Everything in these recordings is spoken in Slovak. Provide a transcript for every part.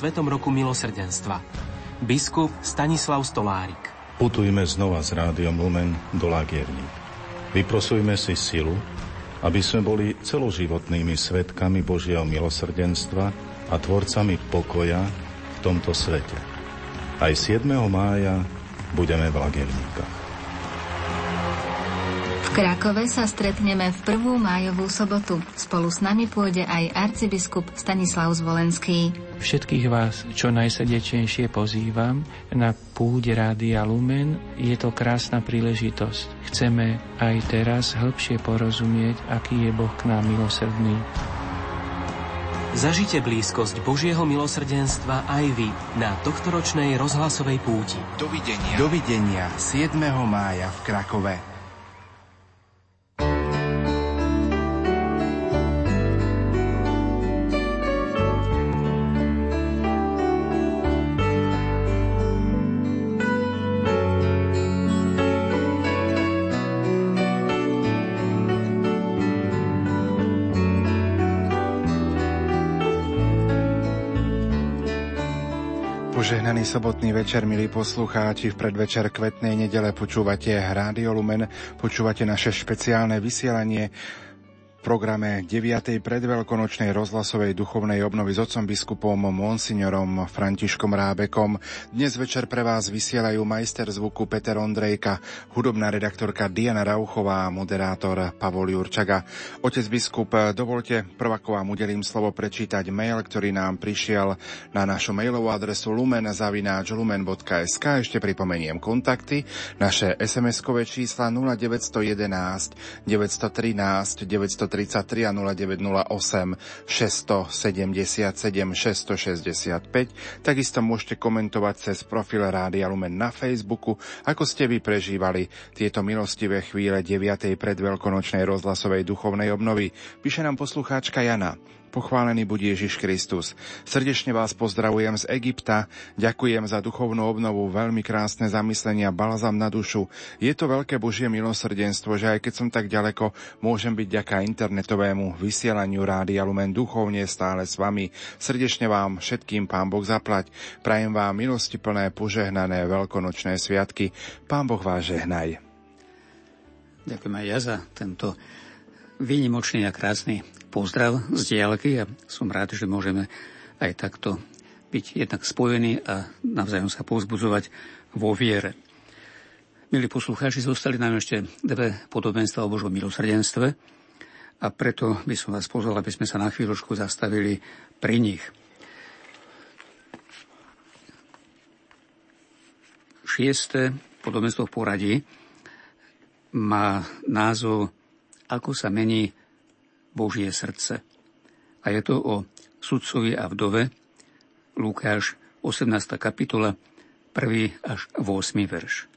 Svetom roku milosrdenstva. Biskup Stanislav Stolárik. Putujme znova s rádiom Lumen do Lagierník. Vyprosujme si silu, aby sme boli celoživotnými svetkami Božieho milosrdenstva a tvorcami pokoja v tomto svete. Aj 7. mája budeme v Lagerníkach. V Krakove sa stretneme v prvú májovú sobotu. Spolu s nami pôjde aj arcibiskup Stanislav Zvolenský. Všetkých vás čo najsrdečnejšie pozývam na púde Rádia Lumen. Je to krásna príležitosť. Chceme aj teraz hĺbšie porozumieť, aký je Boh k nám milosrdný. Zažite blízkosť Božieho milosrdenstva aj vy na tohtoročnej rozhlasovej púti. Dovidenia. Dovidenia 7. mája v Krakove. Požehnaný sobotný večer, milí poslucháči. V predvečer kvetnej nedele počúvate Rádio Lumen, počúvate naše špeciálne vysielanie programe 9. predveľkonočnej rozhlasovej duchovnej obnovy s otcom biskupom Monsignorom Františkom Rábekom. Dnes večer pre vás vysielajú majster zvuku Peter Ondrejka, hudobná redaktorka Diana Rauchová a moderátor Pavol Jurčaga. Otec biskup, dovolte prvako vám udelím slovo prečítať mail, ktorý nám prišiel na našu mailovú adresu lumen.lumen.sk. Ešte pripomeniem kontakty, naše SMS-kové čísla 0911 913 913 033 a 0908 677 665. Takisto môžete komentovať cez profil Rádia Lumen na Facebooku, ako ste vy prežívali tieto milostivé chvíle 9. predveľkonočnej rozhlasovej duchovnej obnovy. Píše nám poslucháčka Jana. Pochválený buď Ježiš Kristus. Srdečne vás pozdravujem z Egypta. Ďakujem za duchovnú obnovu, veľmi krásne zamyslenia, balzam na dušu. Je to veľké Božie milosrdenstvo, že aj keď som tak ďaleko, môžem byť ďaká internetovému vysielaniu Rádia Lumen duchovne stále s vami. Srdečne vám všetkým Pán Boh zaplať. Prajem vám milosti plné požehnané veľkonočné sviatky. Pán Boh vás žehnaj. Ďakujem aj ja za tento výnimočný a krásny pozdrav z diálky a som rád, že môžeme aj takto byť jednak spojení a navzájom sa povzbudzovať vo viere. Milí poslucháči, zostali nám ešte dve podobenstva o Božom milosrdenstve a preto by som vás pozval, aby sme sa na chvíľočku zastavili pri nich. Šieste podobenstvo v poradí má názov Ako sa mení Božie srdce. A je to o sudcovi a vdove, Lukáš 18. kapitola, 1. až 8. verš.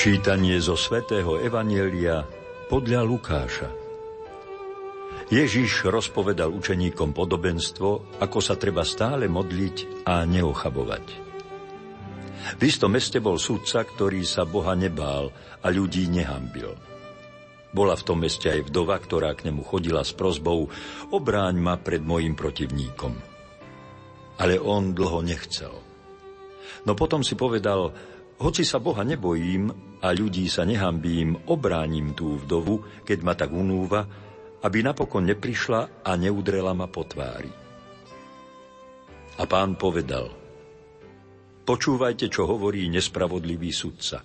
Čítanie zo svätého Evanielia podľa Lukáša. Ježiš rozpovedal učeníkom podobenstvo, ako sa treba stále modliť a neochabovať. V istom meste bol sudca, ktorý sa Boha nebál a ľudí nehambil. Bola v tom meste aj vdova, ktorá k nemu chodila s prozbou obráň ma pred mojim protivníkom. Ale on dlho nechcel. No potom si povedal, hoci sa Boha nebojím a ľudí sa nehambím, obránim tú vdovu, keď ma tak unúva, aby napokon neprišla a neudrela ma po tvári. A pán povedal, počúvajte, čo hovorí nespravodlivý sudca.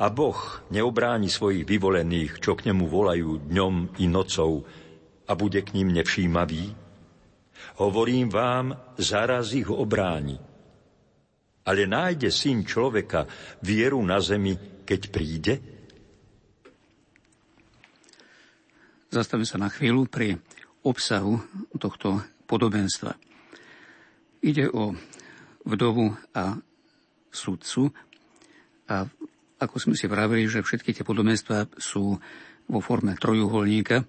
A Boh neobráni svojich vyvolených, čo k nemu volajú dňom i nocou, a bude k ním nevšímavý? Hovorím vám, zaraz ich obráni ale nájde syn človeka vieru na zemi, keď príde? Zastavím sa na chvíľu pri obsahu tohto podobenstva. Ide o vdovu a sudcu a ako sme si vravili, že všetky tie podobenstva sú vo forme trojuholníka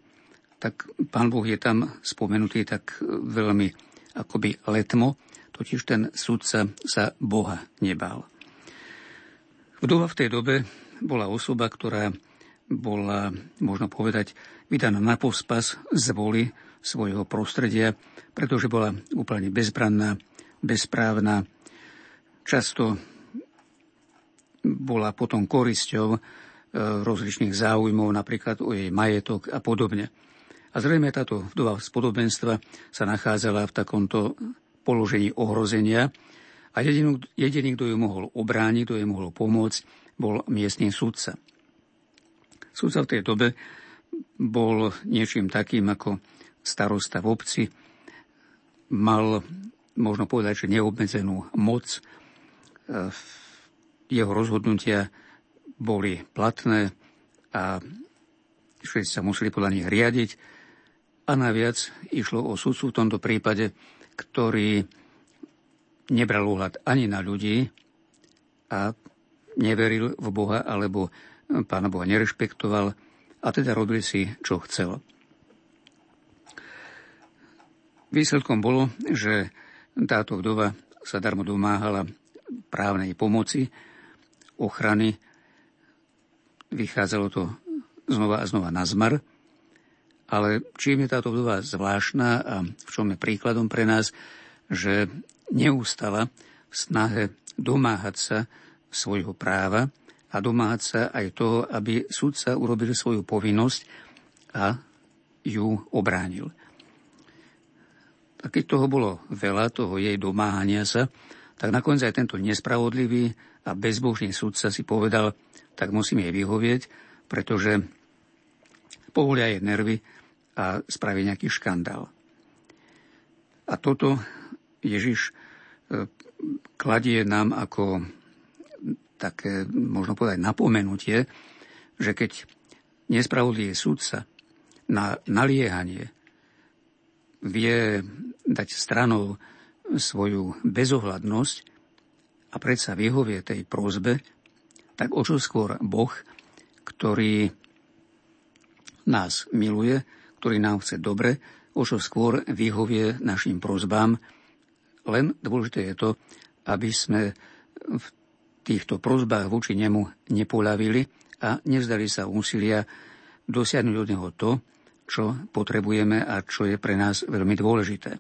tak pán Boh je tam spomenutý tak veľmi akoby letmo, totiž ten sudca sa Boha nebál. Vdova v tej dobe bola osoba, ktorá bola, možno povedať, vydaná na pospas z voli svojho prostredia, pretože bola úplne bezbranná, bezprávna, často bola potom korisťou e, rozličných záujmov, napríklad o jej majetok a podobne. A zrejme táto vdova z podobenstva sa nachádzala v takomto položení ohrozenia a jediný, jediný, kto ju mohol obrániť, kto jej mohol pomôcť, bol miestný sudca. Sudca v tej dobe bol niečím takým ako starosta v obci, mal, možno povedať, že neobmedzenú moc. E, jeho rozhodnutia boli platné a všetci sa museli podľa nich riadiť a naviac išlo o sudcu v tomto prípade, ktorý nebral úhľad ani na ľudí a neveril v Boha alebo pána Boha nerešpektoval a teda robil si, čo chcel. Výsledkom bolo, že táto vdova sa darmo domáhala právnej pomoci, ochrany. Vychádzalo to znova a znova na zmar – ale čím je táto vdova zvláštna a v čom je príkladom pre nás, že neustala v snahe domáhať sa svojho práva a domáhať sa aj toho, aby sudca urobil svoju povinnosť a ju obránil. A keď toho bolo veľa, toho jej domáhania sa, tak nakoniec aj tento nespravodlivý a bezbožný sudca si povedal, tak musím jej vyhovieť, pretože povolia jej nervy a spraví nejaký škandál. A toto Ježiš e, kladie nám ako také, možno povedať, napomenutie, že keď nespravodlivý súdca na naliehanie vie dať stranou svoju bezohľadnosť a predsa vyhovie tej prozbe, tak o čo skôr Boh, ktorý nás miluje, ktorý nám chce dobre, o čo skôr vyhovie našim prozbám. Len dôležité je to, aby sme v týchto prozbách voči nemu nepoľavili a nevzdali sa úsilia dosiahnuť od neho to, čo potrebujeme a čo je pre nás veľmi dôležité.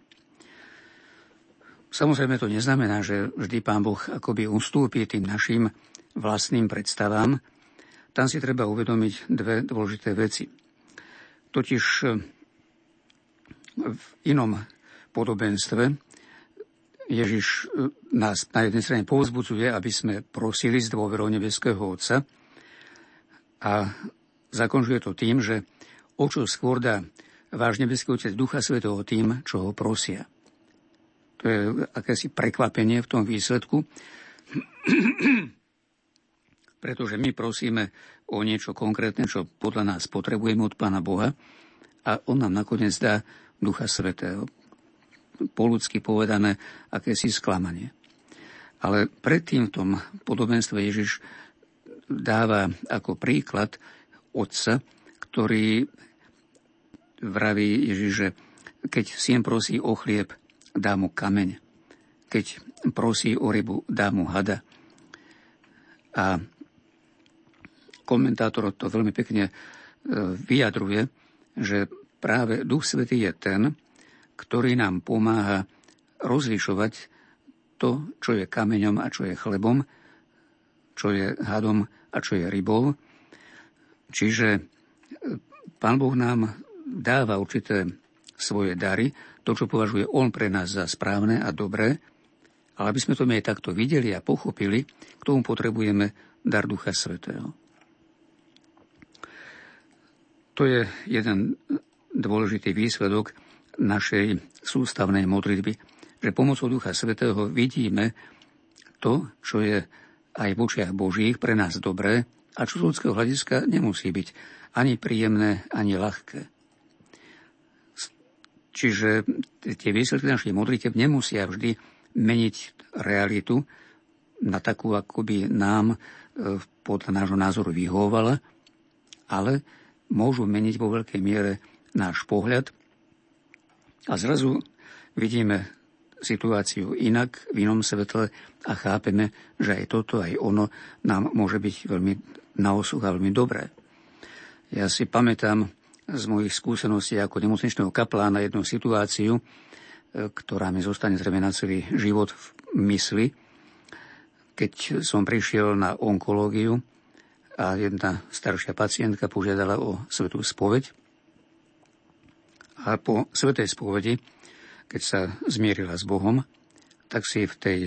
Samozrejme to neznamená, že vždy Pán Boh akoby ustúpi tým našim vlastným predstavám. Tam si treba uvedomiť dve dôležité veci. Totiž e, v inom podobenstve Ježiš e, nás na jednej strane povzbudzuje, aby sme prosili z dôverou nebeského Otca a zakončuje to tým, že o čo skôr dá váš nebeský Otec Ducha Svetého tým, čo ho prosia. To je akési prekvapenie v tom výsledku, pretože my prosíme o niečo konkrétne, čo podľa nás potrebujeme od Pána Boha a On nám nakoniec dá Ducha Svetého. Po ľudsky povedané, akési sklamanie. Ale predtým v tom podobenstve Ježiš dáva ako príklad otca, ktorý vraví Ježiš, že keď sien prosí o chlieb, dá mu kameň. Keď prosí o rybu, dá mu hada. A komentátor to veľmi pekne e, vyjadruje, že práve Duch Svetý je ten, ktorý nám pomáha rozlišovať to, čo je kameňom a čo je chlebom, čo je hadom a čo je rybou. Čiže e, Pán Boh nám dáva určité svoje dary, to, čo považuje On pre nás za správne a dobré, ale aby sme to my aj takto videli a pochopili, k tomu potrebujeme dar Ducha Svetého. To je jeden dôležitý výsledok našej sústavnej modlitby, že pomocou Ducha Svetého vidíme to, čo je aj v očiach Božích pre nás dobré a čo z ľudského hľadiska nemusí byť ani príjemné, ani ľahké. Čiže tie výsledky našej modlitev nemusia vždy meniť realitu na takú, ako by nám e, podľa nášho názoru vyhovovala, ale môžu meniť vo veľkej miere náš pohľad a zrazu vidíme situáciu inak, v inom svetle a chápeme, že aj toto, aj ono nám môže byť veľmi na osuch a veľmi dobré. Ja si pamätám z mojich skúseností ako nemocničného kaplána jednu situáciu, e, ktorá mi zostane zrejme na celý život v mysli, keď som prišiel na onkológiu a jedna staršia pacientka požiadala o svetú spoveď. A po svetej spovedi, keď sa zmierila s Bohom, tak si v tej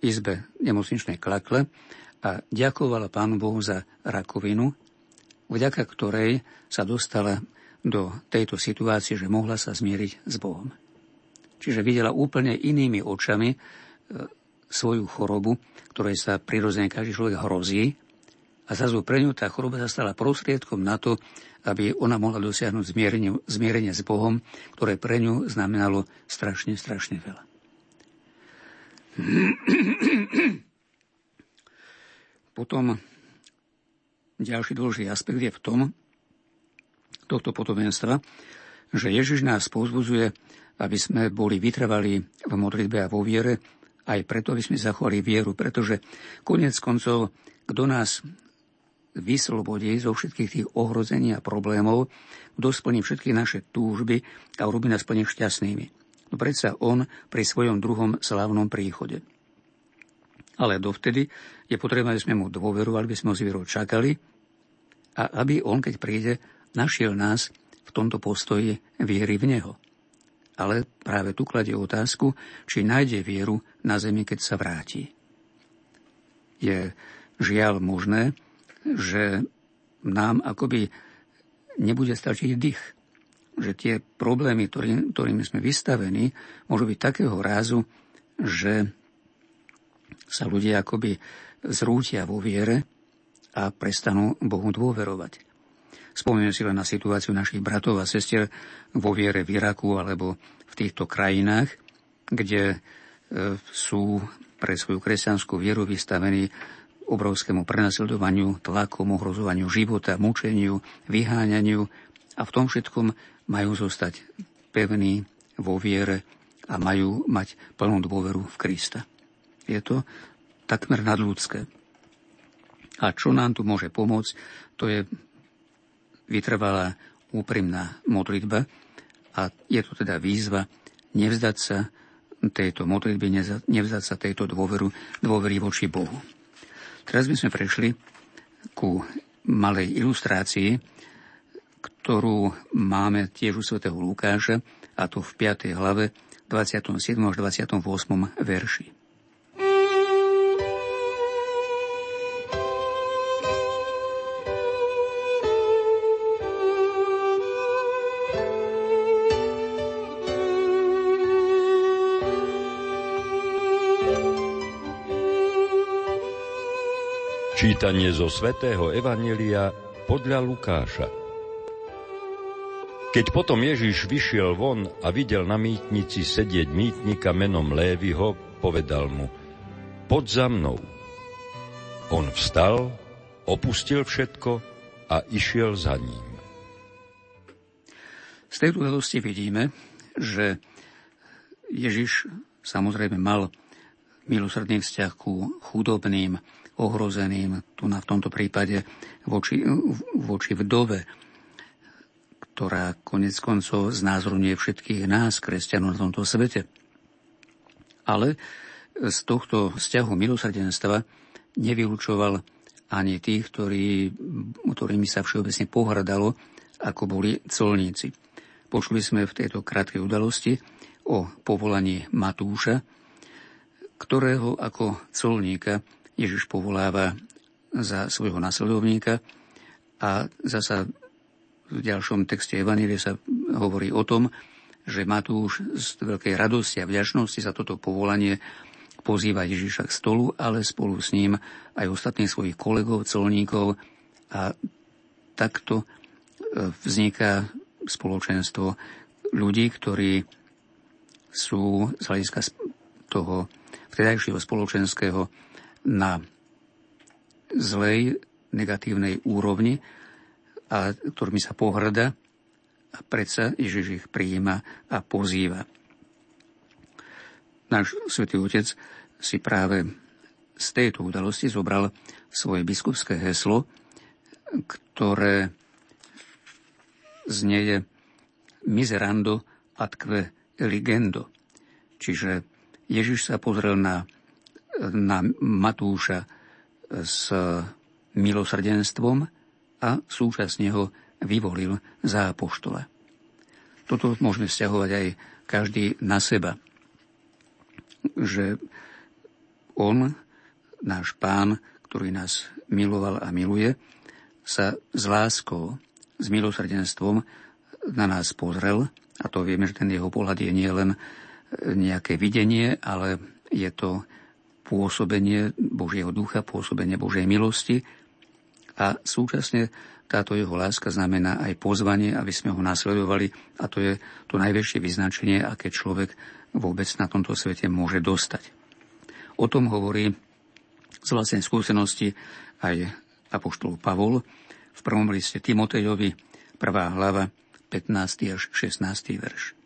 izbe nemocničnej klakle a ďakovala Pánu Bohu za rakovinu, vďaka ktorej sa dostala do tejto situácie, že mohla sa zmieriť s Bohom. Čiže videla úplne inými očami e, svoju chorobu, ktorej sa prirodzene každý človek hrozí a zrazu pre ňu tá choroba sa stala prostriedkom na to, aby ona mohla dosiahnuť zmierenie, zmierenie s Bohom, ktoré pre ňu znamenalo strašne, strašne veľa. Potom ďalší dôležitý aspekt je v tom, tohto podobenstva, že Ježiš nás povzbudzuje, aby sme boli vytrvali v modlitbe a vo viere, aj preto, aby sme zachovali vieru, pretože konec koncov, kto nás vyslobodí zo všetkých tých ohrození a problémov, kto splní všetky naše túžby a urobí nás plne šťastnými. No predsa on pri svojom druhom slávnom príchode. Ale dovtedy je potrebné, aby sme mu dôverovali, aby sme ho zvierou čakali a aby on, keď príde, našiel nás v tomto postoji viery v Neho ale práve tu kladie otázku, či nájde vieru na zemi, keď sa vráti. Je žiaľ možné, že nám akoby nebude stačiť dých. Že tie problémy, ktorý, ktorými sme vystavení, môžu byť takého rázu, že sa ľudia akoby zrútia vo viere a prestanú Bohu dôverovať. Spomínam si len na situáciu našich bratov a sestier vo viere v Iraku alebo v týchto krajinách, kde e, sú pre svoju kresťanskú vieru vystavení obrovskému prenasledovaniu, tlakom, ohrozovaniu života, mučeniu, vyháňaniu a v tom všetkom majú zostať pevní vo viere a majú mať plnú dôveru v Krista. Je to takmer nadľudské. A čo nám tu môže pomôcť, to je vytrvalá úprimná modlitba a je to teda výzva nevzdať sa tejto modlitby, nevzdať sa tejto dôveru, dôvery voči Bohu. Teraz by sme prešli ku malej ilustrácii, ktorú máme tiež u svätého Lukáša, a to v 5. hlave 27. až 28. verši. Čítanie zo svätého Evanelia podľa Lukáša. Keď potom Ježiš vyšiel von a videl na mýtnici sedieť mýtnika menom Lévyho, povedal mu, poď za mnou. On vstal, opustil všetko a išiel za ním. Z tejto vedosti vidíme, že Ježiš samozrejme mal milosrdný vzťah ku chudobným, ohrozeným, tu na v tomto prípade voči, voči vdove, ktorá konec koncov znázorňuje všetkých nás, kresťanov na tomto svete. Ale z tohto vzťahu milosrdenstva nevylučoval ani tých, ktorí, ktorými sa všeobecne pohrdalo, ako boli colníci. Počuli sme v tejto krátkej udalosti o povolaní Matúša, ktorého ako colníka Ježiš povoláva za svojho nasledovníka a zasa v ďalšom texte Evanílie sa hovorí o tom, že Matúš z veľkej radosti a vďačnosti za toto povolanie pozýva Ježiša k stolu, ale spolu s ním aj ostatných svojich kolegov, colníkov a takto e, vzniká spoločenstvo ľudí, ktorí sú z hľadiska toho vtedajšieho spoločenského na zlej negatívnej úrovni, a ktorými sa pohrda a predsa Ježiš ich prijíma a pozýva. Náš svätý Otec si práve z tejto udalosti zobral svoje biskupské heslo, ktoré znieje miserando atque eligendo. Čiže Ježiš sa pozrel na, na Matúša s milosrdenstvom a súčasne ho vyvolil za apoštola. Toto môžeme vzťahovať aj každý na seba. Že on, náš pán, ktorý nás miloval a miluje, sa s láskou, s milosrdenstvom na nás pozrel a to vieme, že ten jeho pohľad je nielen nejaké videnie, ale je to pôsobenie Božieho ducha, pôsobenie Božej milosti a súčasne táto jeho láska znamená aj pozvanie, aby sme ho nasledovali a to je to najväčšie vyznačenie, aké človek vôbec na tomto svete môže dostať. O tom hovorí z vlastnej skúsenosti aj apoštol Pavol v prvom liste Timotejovi, prvá hlava, 15. až 16. verš.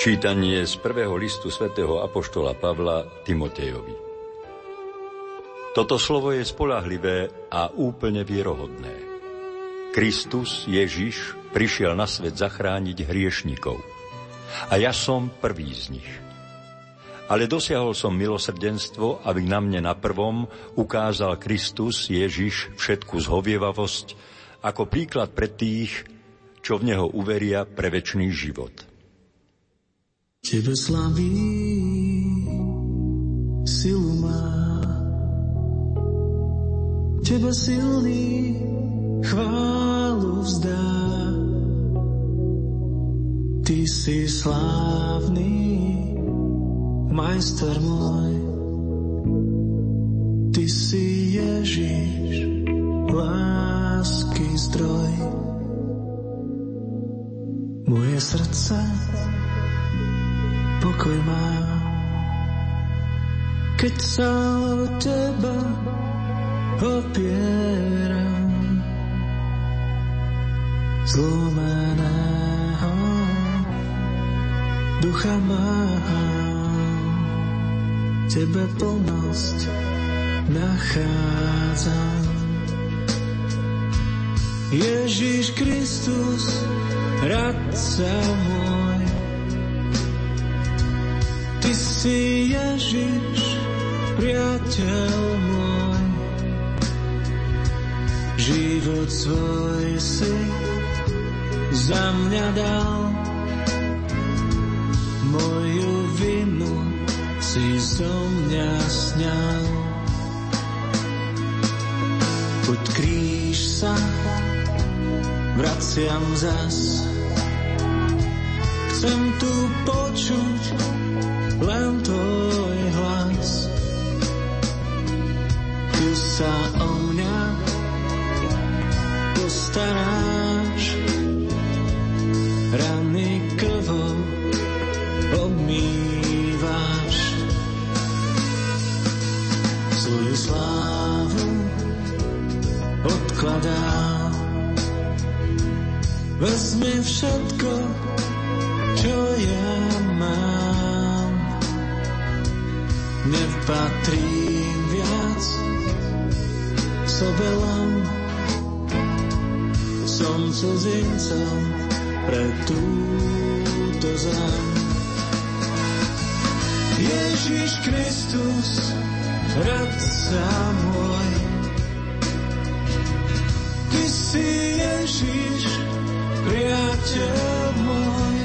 Čítanie z prvého listu svätého Apoštola Pavla Timotejovi. Toto slovo je spolahlivé a úplne vierohodné. Kristus, Ježiš, prišiel na svet zachrániť hriešnikov. A ja som prvý z nich. Ale dosiahol som milosrdenstvo, aby na mne na prvom ukázal Kristus, Ježiš, všetku zhovievavosť, ako príklad pre tých, čo v Neho uveria pre väčší život. Tebe slaví silu má. Tebe silný chválu vzdá. Ty si slávny, majster môj. Ty si Ježiš, lásky zdroj. Moje srdce pokoj má. Keď sa o teba opieram, zlomeného ducha mám, tebe plnosť nachádzam. Ježiš Kristus, radca môj, Ty si Ježiš, priateľ môj. Život svoj si za mňa dal. Moju vinu si zo mňa sňal. Pod kríž sa vraciam zas. Chcem tu počuť len tvoj hlas. Ty sa o mňa postaráš, rany krvou obmýváš. Svoju slávu odkladám, vezmi všetko, čo ja Nepatrím viac sobe len, som cudzincom pre túto zem. Ježiš Kristus, radca môj, Ty si Ježiš, priateľ môj,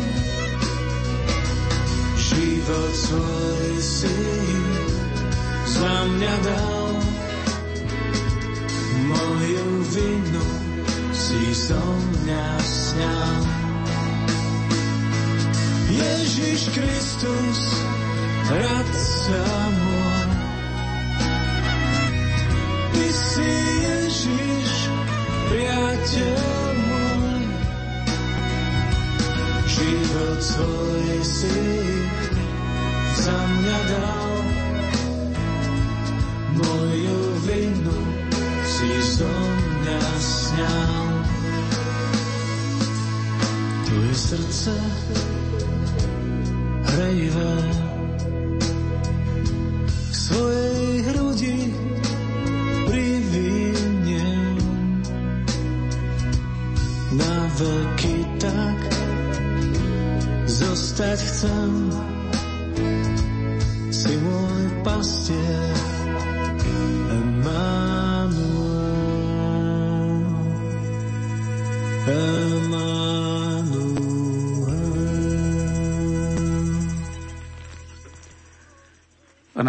život svoj si za mňa dal. Moju vinu si so mňa sňal. Ježiš Kristus, radca môj, Ty si Ježiš, priateľ môj, život svoj si za mňa dal. Srdce hrejivé, k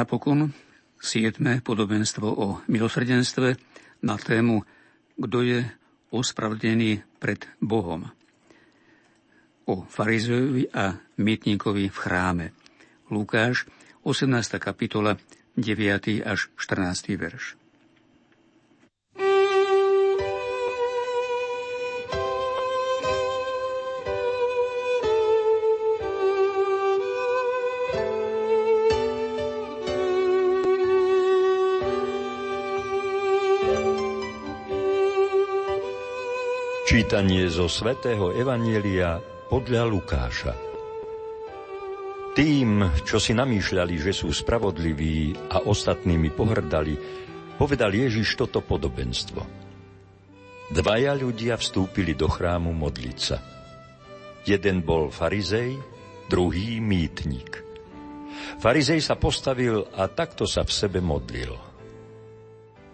napokon siedme podobenstvo o milosrdenstve na tému Kto je ospravedlený pred Bohom. O farizejovi a mýtnikovi v chráme. Lukáš, 18. kapitola, 9. až 14. verš. Čítanie zo svätého Evanielia podľa Lukáša. Tým, čo si namýšľali, že sú spravodliví a ostatnými pohrdali, povedal Ježiš toto podobenstvo. Dvaja ľudia vstúpili do chrámu modliť sa. Jeden bol farizej, druhý mýtnik. Farizej sa postavil a takto sa v sebe modlil –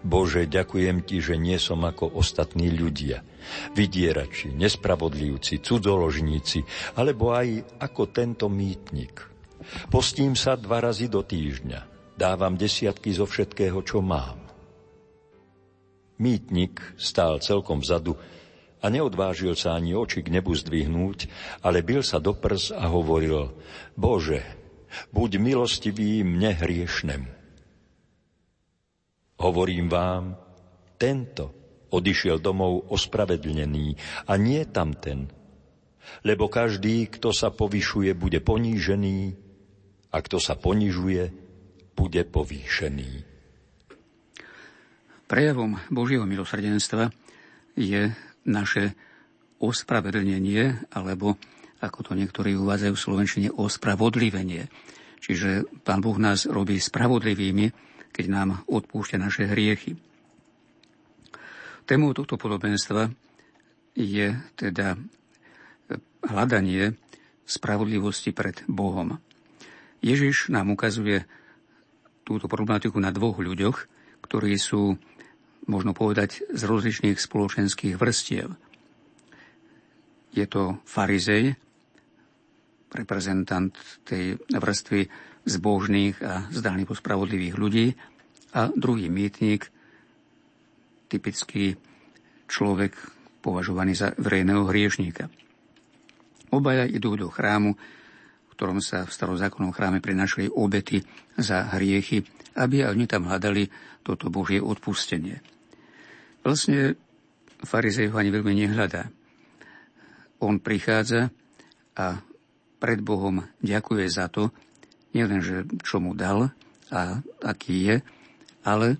Bože, ďakujem Ti, že nie som ako ostatní ľudia, vydierači, nespravodlivci, cudzoložníci, alebo aj ako tento mýtnik. Postím sa dva razy do týždňa, dávam desiatky zo všetkého, čo mám. Mýtnik stál celkom vzadu a neodvážil sa ani oči k nebu zdvihnúť, ale bil sa do prs a hovoril, Bože, buď milostivý mne hriešnemu. Hovorím vám, tento odišiel domov ospravedlnený a nie tamten. Lebo každý, kto sa povyšuje, bude ponížený a kto sa ponižuje, bude povýšený. Prejavom Božieho milosrdenstva je naše ospravedlnenie, alebo ako to niektorí uvádzajú v Slovenčine, ospravodlivenie. Čiže Pán Boh nás robí spravodlivými, keď nám odpúšťa naše hriechy. Témou tohto podobenstva je teda hľadanie spravodlivosti pred Bohom. Ježiš nám ukazuje túto problematiku na dvoch ľuďoch, ktorí sú, možno povedať, z rozličných spoločenských vrstiev. Je to farizej, reprezentant tej vrstvy zbožných a zdánlivo spravodlivých ľudí a druhý mýtnik, typický človek považovaný za verejného hriešníka. Obaja idú do chrámu, v ktorom sa v starozákonnom chráme prinašali obety za hriechy, aby oni tam hľadali toto Božie odpustenie. Vlastne farizej ho ani veľmi nehľadá. On prichádza a pred Bohom ďakuje za to, nielen, že čo mu dal a aký je, ale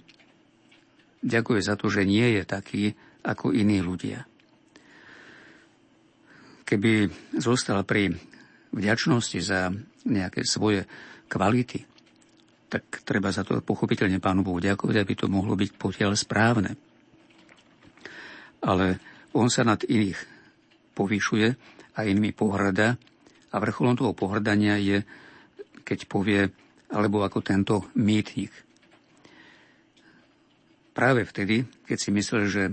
ďakuje za to, že nie je taký ako iní ľudia. Keby zostal pri vďačnosti za nejaké svoje kvality, tak treba za to pochopiteľne Pánu Bohu ďakovať, aby to mohlo byť potiaľ správne. Ale on sa nad iných povyšuje a inými pohrada a vrcholom toho pohrdania je keď povie, alebo ako tento mýtnik. Práve vtedy, keď si myslel, že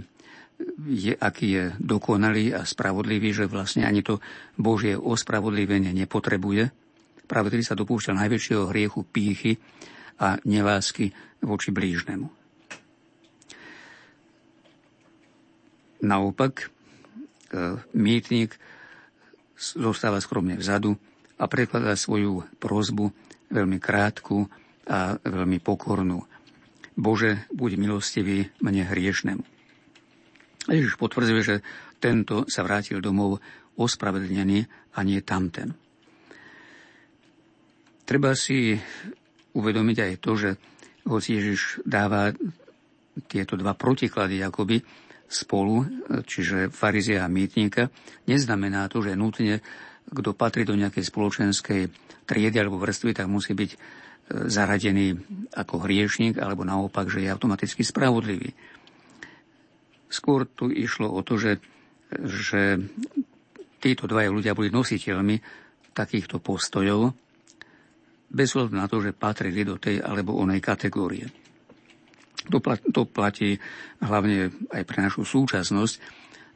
je, aký je dokonalý a spravodlivý, že vlastne ani to Božie ospravodlivenie nepotrebuje, práve vtedy sa dopúšťal najväčšieho hriechu pýchy a nelásky voči blížnemu. Naopak, e, mýtnik zostáva skromne vzadu, a prekladá svoju prozbu veľmi krátku a veľmi pokornú. Bože, buď milostivý mne hriešnemu. Ježiš potvrdzuje, že tento sa vrátil domov ospravedlnený a nie tamten. Treba si uvedomiť aj to, že hoci Ježiš dáva tieto dva protiklady akoby spolu, čiže farizia a mýtnika, neznamená to, že nutne, kto patrí do nejakej spoločenskej triedy alebo vrstvy, tak musí byť e, zaradený ako hriešnik, alebo naopak, že je automaticky spravodlivý. Skôr tu išlo o to, že, že títo dvaja ľudia boli nositeľmi takýchto postojov, bez hľadu na to, že patrili do tej alebo onej kategórie. To platí hlavne aj pre našu súčasnosť.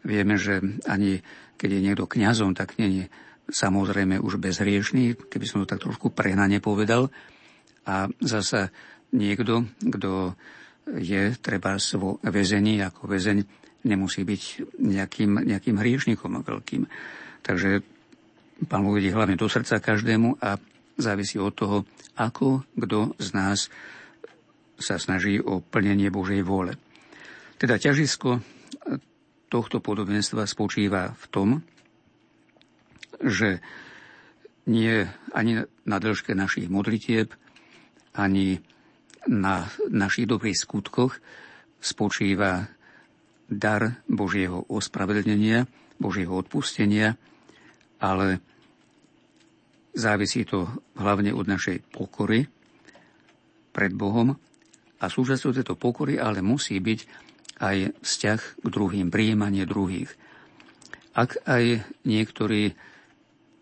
Vieme, že ani keď je niekto kňazom, tak nie je samozrejme už bezhriešný, keby som to tak trošku prehnane povedal. A zasa niekto, kto je treba vo väzení ako väzeň, nemusí byť nejakým, nejakým hriešnikom veľkým. Takže pán Boh vedie hlavne do srdca každému a závisí od toho, ako kto z nás sa snaží o plnenie Božej vôle. Teda ťažisko tohto podobenstva spočíva v tom, že nie ani na dĺžke našich modlitieb, ani na našich dobrých skutkoch spočíva dar Božieho ospravedlnenia, Božieho odpustenia, ale závisí to hlavne od našej pokory pred Bohom a súčasťou tejto pokory ale musí byť aj vzťah k druhým, prijímanie druhých. Ak aj niektorí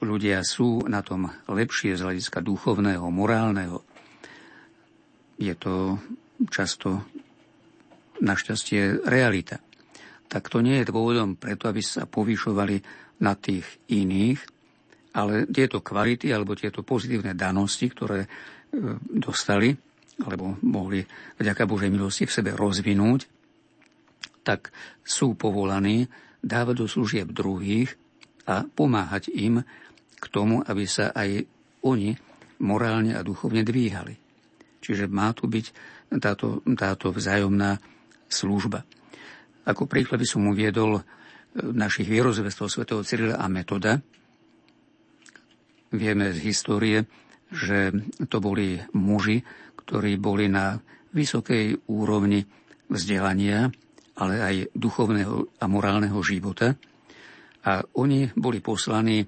ľudia sú na tom lepšie z hľadiska duchovného, morálneho, je to často našťastie realita. Tak to nie je dôvodom preto, aby sa povyšovali na tých iných, ale tieto kvality alebo tieto pozitívne danosti, ktoré e, dostali, alebo mohli vďaka Božej milosti v sebe rozvinúť, tak sú povolaní dávať do služieb druhých a pomáhať im k tomu, aby sa aj oni morálne a duchovne dvíhali. Čiže má tu byť táto, táto vzájomná služba. Ako príklad by som uviedol e, našich vierozvestov svätého Cyrila a Metoda. Vieme z histórie, že to boli muži, ktorí boli na vysokej úrovni vzdelania, ale aj duchovného a morálneho života. A oni boli poslaní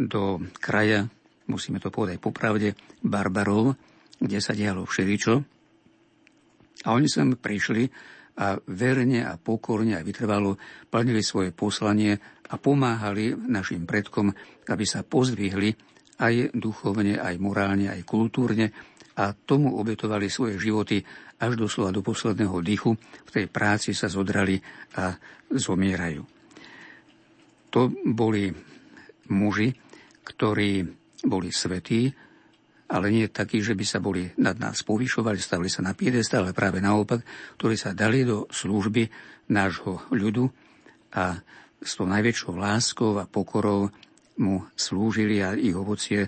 do kraja, musíme to povedať popravde, barbarov, kde sa dialo všeličo. A oni sem prišli a verne a pokorne a vytrvalo plnili svoje poslanie a pomáhali našim predkom, aby sa pozdvihli aj duchovne, aj morálne, aj kultúrne a tomu obetovali svoje životy až doslova do posledného dychu. V tej práci sa zodrali a zomierajú. To boli muži, ktorí boli svetí, ale nie takí, že by sa boli nad nás povyšovali, stavili sa na piedestal, ale práve naopak, ktorí sa dali do služby nášho ľudu a s tou najväčšou láskou a pokorou mu slúžili a ich ovocie,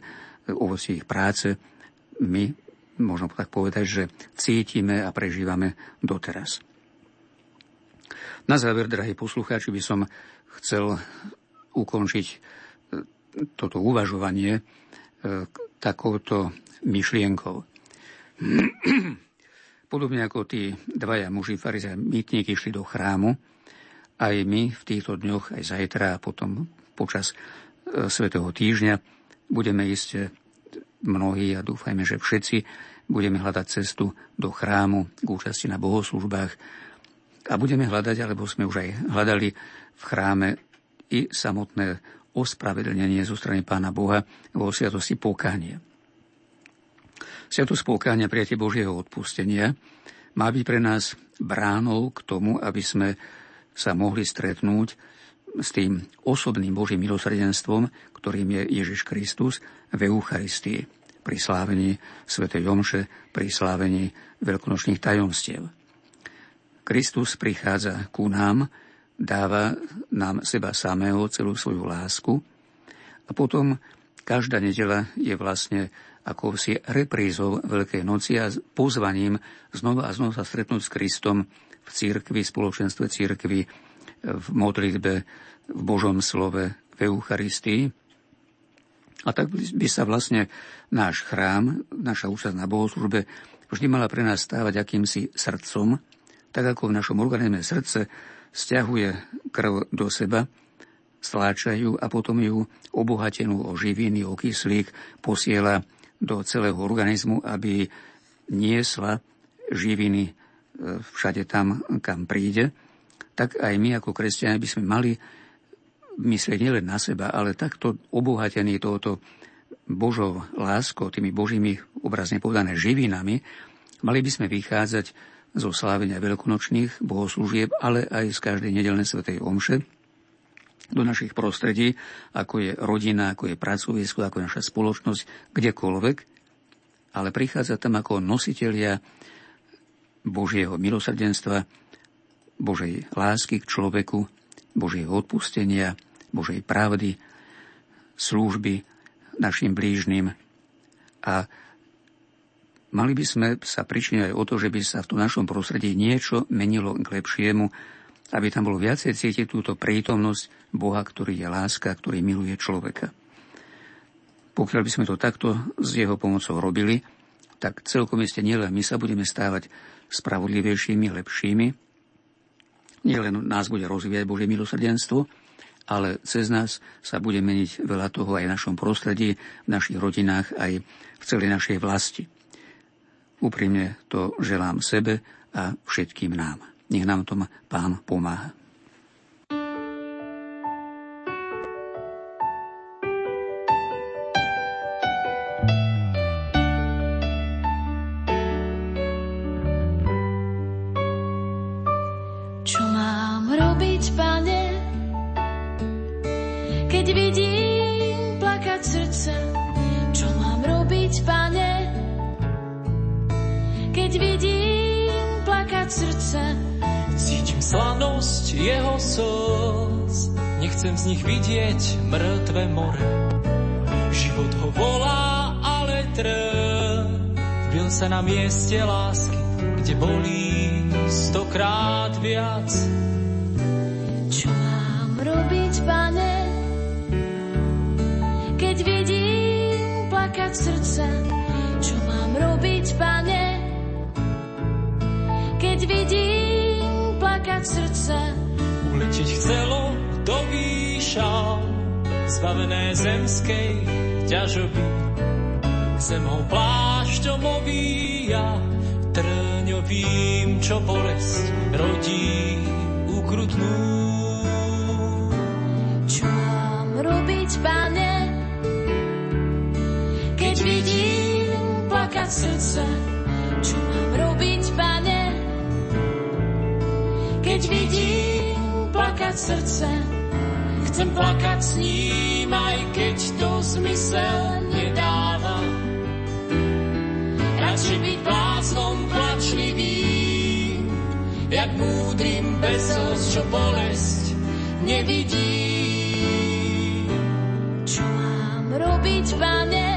ovocie ich práce my možno tak povedať, že cítime a prežívame doteraz. Na záver, drahí poslucháči, by som chcel ukončiť toto uvažovanie e, takouto myšlienkou. Podobne ako tí dvaja muži farizea mýtníky išli do chrámu, aj my v týchto dňoch, aj zajtra a potom počas e, Svetého týždňa budeme ísť mnohí a dúfajme, že všetci budeme hľadať cestu do chrámu k účasti na bohoslužbách a budeme hľadať, alebo sme už aj hľadali v chráme i samotné ospravedlnenie zo strany Pána Boha vo sviatosti pokánia. Sviatosť pokánia prijatie Božieho odpustenia má byť pre nás bránou k tomu, aby sme sa mohli stretnúť s tým osobným Božím milosrdenstvom, ktorým je Ježiš Kristus v Eucharistii pri slávení Sv. Jomše, pri slávení veľkonočných tajomstiev. Kristus prichádza ku nám, dáva nám seba samého, celú svoju lásku a potom každá nedela je vlastne ako si reprízou Veľkej noci a pozvaním znova a znova sa stretnúť s Kristom v církvi, spoločenstve církvi, v modlitbe, v Božom slove, v Eucharistii. A tak by sa vlastne náš chrám, naša účasť na bohoslužbe vždy mala pre nás stávať akýmsi srdcom, tak ako v našom organizme srdce stiahuje krv do seba, stláčajú a potom ju obohatenú o živiny, o kyslík posiela do celého organizmu, aby niesla živiny e, všade tam, kam príde, tak aj my ako kresťania by sme mali myslieť nielen na seba, ale takto obohatený touto Božou láskou, tými Božími obrazne povedané živinami, mali by sme vychádzať zo slávenia veľkonočných bohoslúžieb, ale aj z každej nedelnej svetej omše do našich prostredí, ako je rodina, ako je pracovisko, ako je naša spoločnosť, kdekoľvek, ale prichádza tam ako nositelia Božieho milosrdenstva, Božej lásky k človeku, Božieho odpustenia, Božej pravdy, služby našim blížnym. A mali by sme sa pričiniť aj o to, že by sa v tom našom prostredí niečo menilo k lepšiemu, aby tam bolo viacej cítiť túto prítomnosť Boha, ktorý je láska, ktorý miluje človeka. Pokiaľ by sme to takto s jeho pomocou robili, tak celkom iste nielen my sa budeme stávať spravodlivejšími, lepšími, nielen nás bude rozvíjať Božie milosrdenstvo, ale cez nás sa bude meniť veľa toho aj v našom prostredí, v našich rodinách, aj v celej našej vlasti. Úprimne to želám sebe a všetkým nám. Nech nám tom Pán pomáha. Sa na mieste lásky, kde bolí stokrát viac. Čo mám robiť, pane, keď vidím plakať srdce? Čo mám robiť, pane, keď vidím plakať srdce? Uletiť chcelo do výšal, zbavené zemskej ťažoby. Zem ho plášťom ovíja, trňovým, čo bolesť rodí ukrutnú. Čo mám robiť, pane, keď vidím plakať srdce? Čo mám robiť, pane, keď vidím plakať srdce? Chcem plakať s ním, aj keď to zmysel nedáva. Bezosť, čo bolesť nevidí. Čo mám robiť, pane,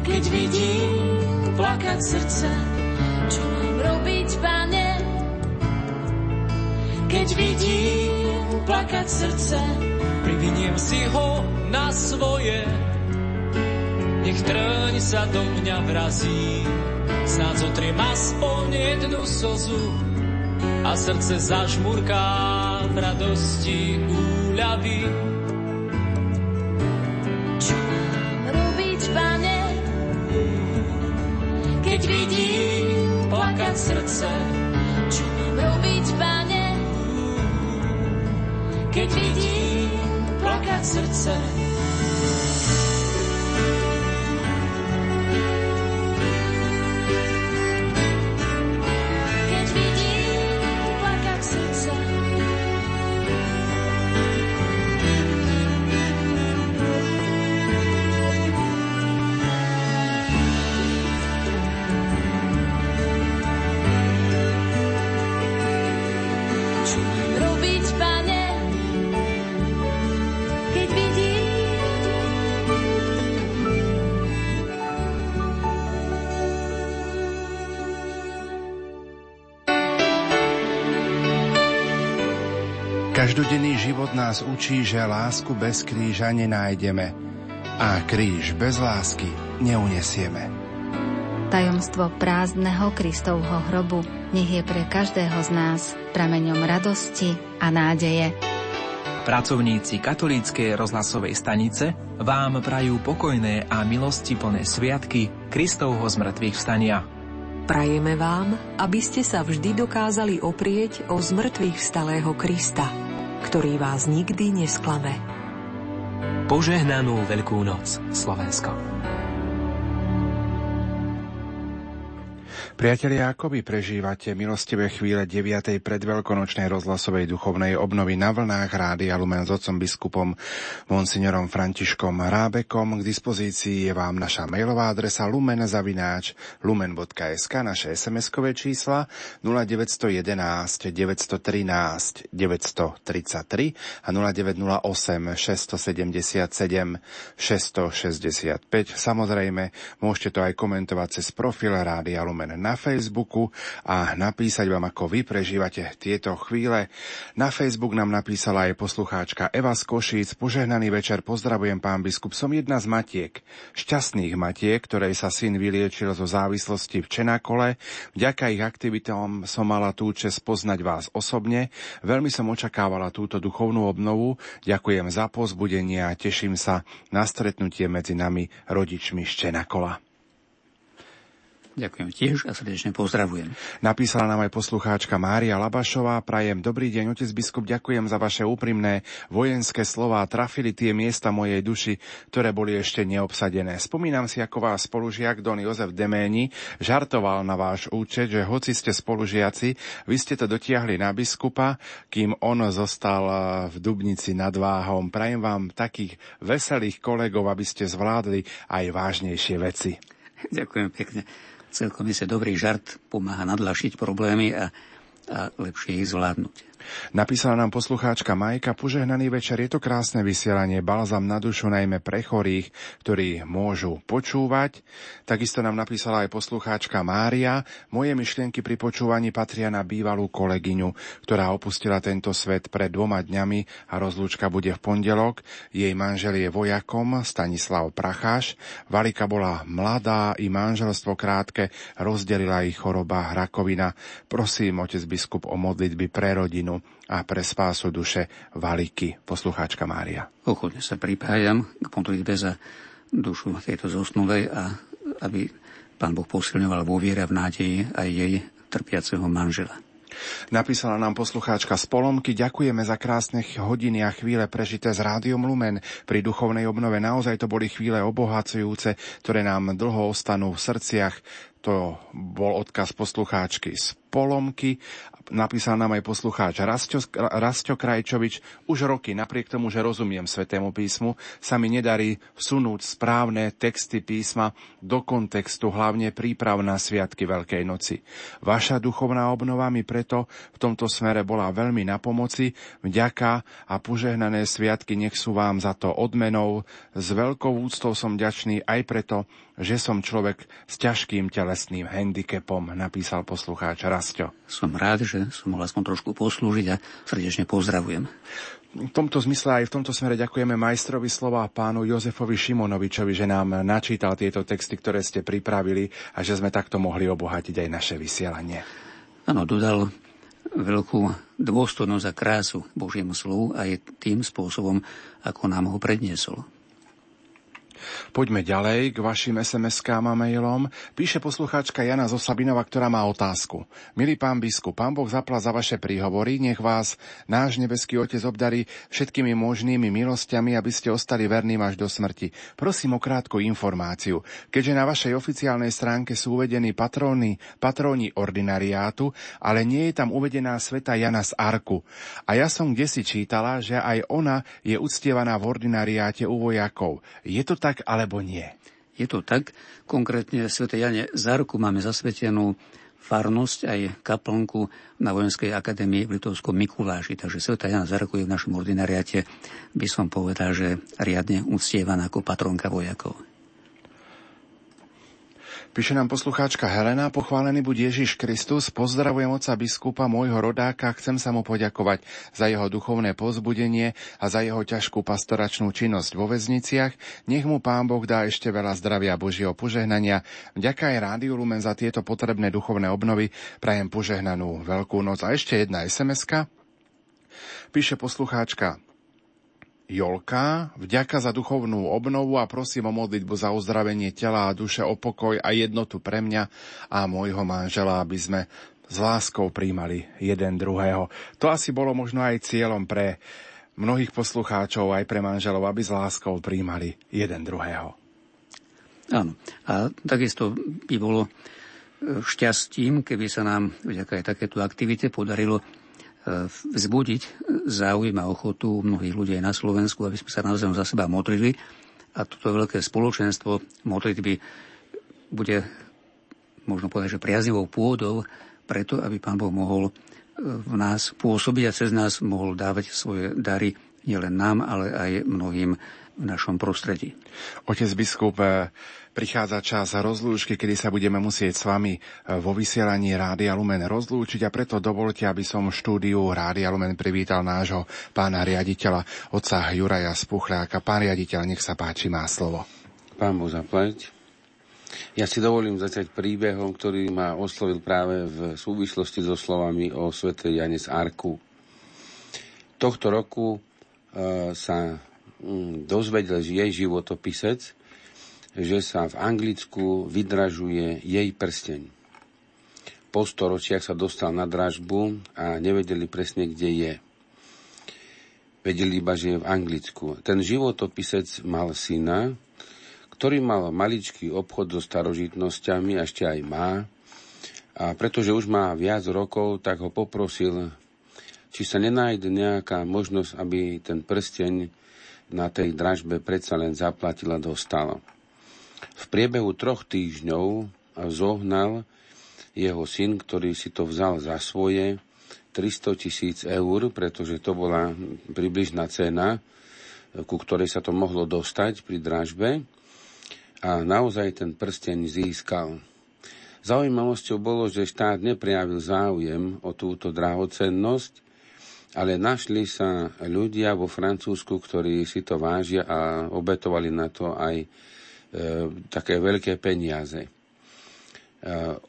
keď vidím plakať srdce? Čo mám robiť, pane, keď vidím plakať srdce. Priviniem si ho na svoje, nech trň sa do mňa vrazí. Snáď zotriem aspoň jednu slzu a srdce zažmurká v radosti úľavy. Čo mám robiť, pane, keď vidím plakať srdce? Čo mám robiť, pane, keď vidím plakať srdce. Každodenný život nás učí, že lásku bez kríža nenájdeme a kríž bez lásky neunesieme. Tajomstvo prázdneho Kristovho hrobu nech je pre každého z nás prameňom radosti a nádeje. Pracovníci katolíckej rozhlasovej stanice vám prajú pokojné a milosti plné sviatky Kristovho zmrtvých vstania. Prajeme vám, aby ste sa vždy dokázali oprieť o zmrtvých vstalého Krista, ktorý vás nikdy nesklame. Požehnanú Veľkú noc, Slovensko. Priatelia, ako vy prežívate milostivé chvíle 9. predveľkonočnej rozhlasovej duchovnej obnovy na vlnách Rádia Lumen s otcom biskupom monsignorom Františkom Rábekom. K dispozícii je vám naša mailová adresa lumen.zavináč lumen.sk, naše SMS-kové čísla 0911 913 933 a 0908 677 665. Samozrejme, môžete to aj komentovať cez profil Rádia Lumen na Facebooku a napísať vám, ako vy prežívate tieto chvíle. Na Facebook nám napísala aj poslucháčka Eva z Košíc. Požehnaný večer, pozdravujem pán biskup. Som jedna z matiek, šťastných matiek, ktorej sa syn vyliečil zo závislosti v Čenakole. Vďaka ich aktivitám som mala tú čest poznať vás osobne. Veľmi som očakávala túto duchovnú obnovu. Ďakujem za pozbudenie a teším sa na stretnutie medzi nami rodičmi z Čenakola. Ďakujem tiež a srdečne pozdravujem. Napísala nám aj poslucháčka Mária Labašová. Prajem dobrý deň, otec biskup, ďakujem za vaše úprimné vojenské slová. Trafili tie miesta mojej duši, ktoré boli ešte neobsadené. Spomínam si, ako vás spolužiak Don Jozef Deméni žartoval na váš účet, že hoci ste spolužiaci, vy ste to dotiahli na biskupa, kým on zostal v Dubnici nad váhom. Prajem vám takých veselých kolegov, aby ste zvládli aj vážnejšie veci. Ďakujem pekne celkom je dobrý žart pomáha nadlašiť problémy a, a lepšie ich zvládnuť. Napísala nám poslucháčka Majka, požehnaný večer, je to krásne vysielanie, balzam na dušu najmä pre chorých, ktorí môžu počúvať. Takisto nám napísala aj poslucháčka Mária, moje myšlienky pri počúvaní patria na bývalú kolegyňu, ktorá opustila tento svet pred dvoma dňami a rozlúčka bude v pondelok. Jej manžel je vojakom Stanislav Pracháš. Valika bola mladá i manželstvo krátke, rozdelila ich choroba rakovina. Prosím, otec biskup, o modlitby pre rodinu a pre spásu duše Valiky, poslucháčka Mária. Ochotne sa pripájam k modlitbe za dušu tejto zosnulej a aby Pán Boh posilňoval vo viere v nádeji aj jej trpiaceho manžela. Napísala nám poslucháčka z Polomky. Ďakujeme za krásne hodiny a chvíle prežité s Rádiom Lumen. Pri duchovnej obnove naozaj to boli chvíle obohacujúce, ktoré nám dlho ostanú v srdciach. To bol odkaz poslucháčky z Polomky napísal nám aj poslucháč Rasto, Rasto Krajčovič. Už roky, napriek tomu, že rozumiem Svetému písmu, sa mi nedarí vsunúť správne texty písma do kontextu, hlavne príprav na Sviatky Veľkej noci. Vaša duchovná obnova mi preto v tomto smere bola veľmi na pomoci. Vďaka a požehnané sviatky nech sú vám za to odmenou. S veľkou úctou som ďačný aj preto, že som človek s ťažkým telesným handicapom, napísal poslucháč Rasto. Som rád, že som mohol aspoň trošku poslúžiť a srdečne pozdravujem. V tomto zmysle aj v tomto smere ďakujeme majstrovi slova pánu Jozefovi Šimonovičovi, že nám načítal tieto texty, ktoré ste pripravili a že sme takto mohli obohatiť aj naše vysielanie. Áno, dodal veľkú dôstojnosť a krásu Božiemu slovu aj tým spôsobom, ako nám ho predniesol. Poďme ďalej k vašim SMS-kám a mailom. Píše poslucháčka Jana Zosabinova, ktorá má otázku. Milý pán biskup, pán Boh zapla za vaše príhovory, nech vás náš nebeský Otec obdarí všetkými možnými milosťami, aby ste ostali verným až do smrti. Prosím o krátku informáciu. Keďže na vašej oficiálnej stránke sú uvedení patróny, patróni ordinariátu, ale nie je tam uvedená sveta Jana z Arku. A ja som kde si čítala, že aj ona je uctievaná v ordinariáte u vojakov. Je to tak, alebo nie? Je to tak. Konkrétne v Sv. Jane Zárku máme zasvetenú farnosť aj kaplnku na Vojenskej akadémii v Litovskom Mikuláši. Takže Sv. Jana Zárku je v našom ordinariate, by som povedal, že riadne uctievaná ako patronka vojakov. Píše nám poslucháčka Helena, pochválený buď Ježiš Kristus, pozdravujem oca biskupa môjho rodáka, chcem sa mu poďakovať za jeho duchovné pozbudenie a za jeho ťažkú pastoračnú činnosť vo väzniciach. Nech mu Pán Boh dá ešte veľa zdravia a Božieho požehnania. Vďaka aj Rádiu Lumen za tieto potrebné duchovné obnovy. Prajem požehnanú Veľkú noc. A ešte jedna sms. Píše poslucháčka Jolka, vďaka za duchovnú obnovu a prosím o modlitbu za uzdravenie tela a duše, o pokoj a jednotu pre mňa a môjho manžela, aby sme s láskou príjmali jeden druhého. To asi bolo možno aj cieľom pre mnohých poslucháčov, aj pre manželov, aby s láskou príjmali jeden druhého. Áno. A takisto by bolo e, šťastím, keby sa nám vďaka aj takéto aktivite podarilo vzbudiť záujem a ochotu mnohých ľudí aj na Slovensku, aby sme sa naozaj za seba modlili. A toto veľké spoločenstvo modlitby bude, možno povedať, že priaznivou pôdou preto, aby Pán Boh mohol e, v nás pôsobiť a cez nás mohol dávať svoje dary nielen nám, ale aj mnohým v našom prostredí. Otec biskup, e, prichádza čas rozlúčky, kedy sa budeme musieť s vami e, vo vysielaní Rádia Lumen rozlúčiť a preto dovolte, aby som v štúdiu Rádia Lumen privítal nášho pána riaditeľa, otca Juraja Spuchľáka. Pán riaditeľ, nech sa páči, má slovo. Pán Boh zaplať. Ja si dovolím začať príbehom, ktorý ma oslovil práve v súvislosti so slovami o svete Jane z Arku. Tohto roku e, sa dozvedel jej životopisec, že sa v Anglicku vydražuje jej prsteň. Po storočiach sa dostal na dražbu a nevedeli presne, kde je. Vedeli iba, že je v Anglicku. Ten životopisec mal syna, ktorý mal maličký obchod so starožitnosťami, ešte aj má. A pretože už má viac rokov, tak ho poprosil, či sa nenájde nejaká možnosť, aby ten prsteň na tej dražbe predsa len zaplatil a dostal. V priebehu troch týždňov zohnal jeho syn, ktorý si to vzal za svoje, 300 tisíc eur, pretože to bola približná cena, ku ktorej sa to mohlo dostať pri dražbe. A naozaj ten prsteň získal. Zaujímavosťou bolo, že štát neprejavil záujem o túto drahocennosť, ale našli sa ľudia vo Francúzsku, ktorí si to vážia a obetovali na to aj E, také veľké peniaze. E,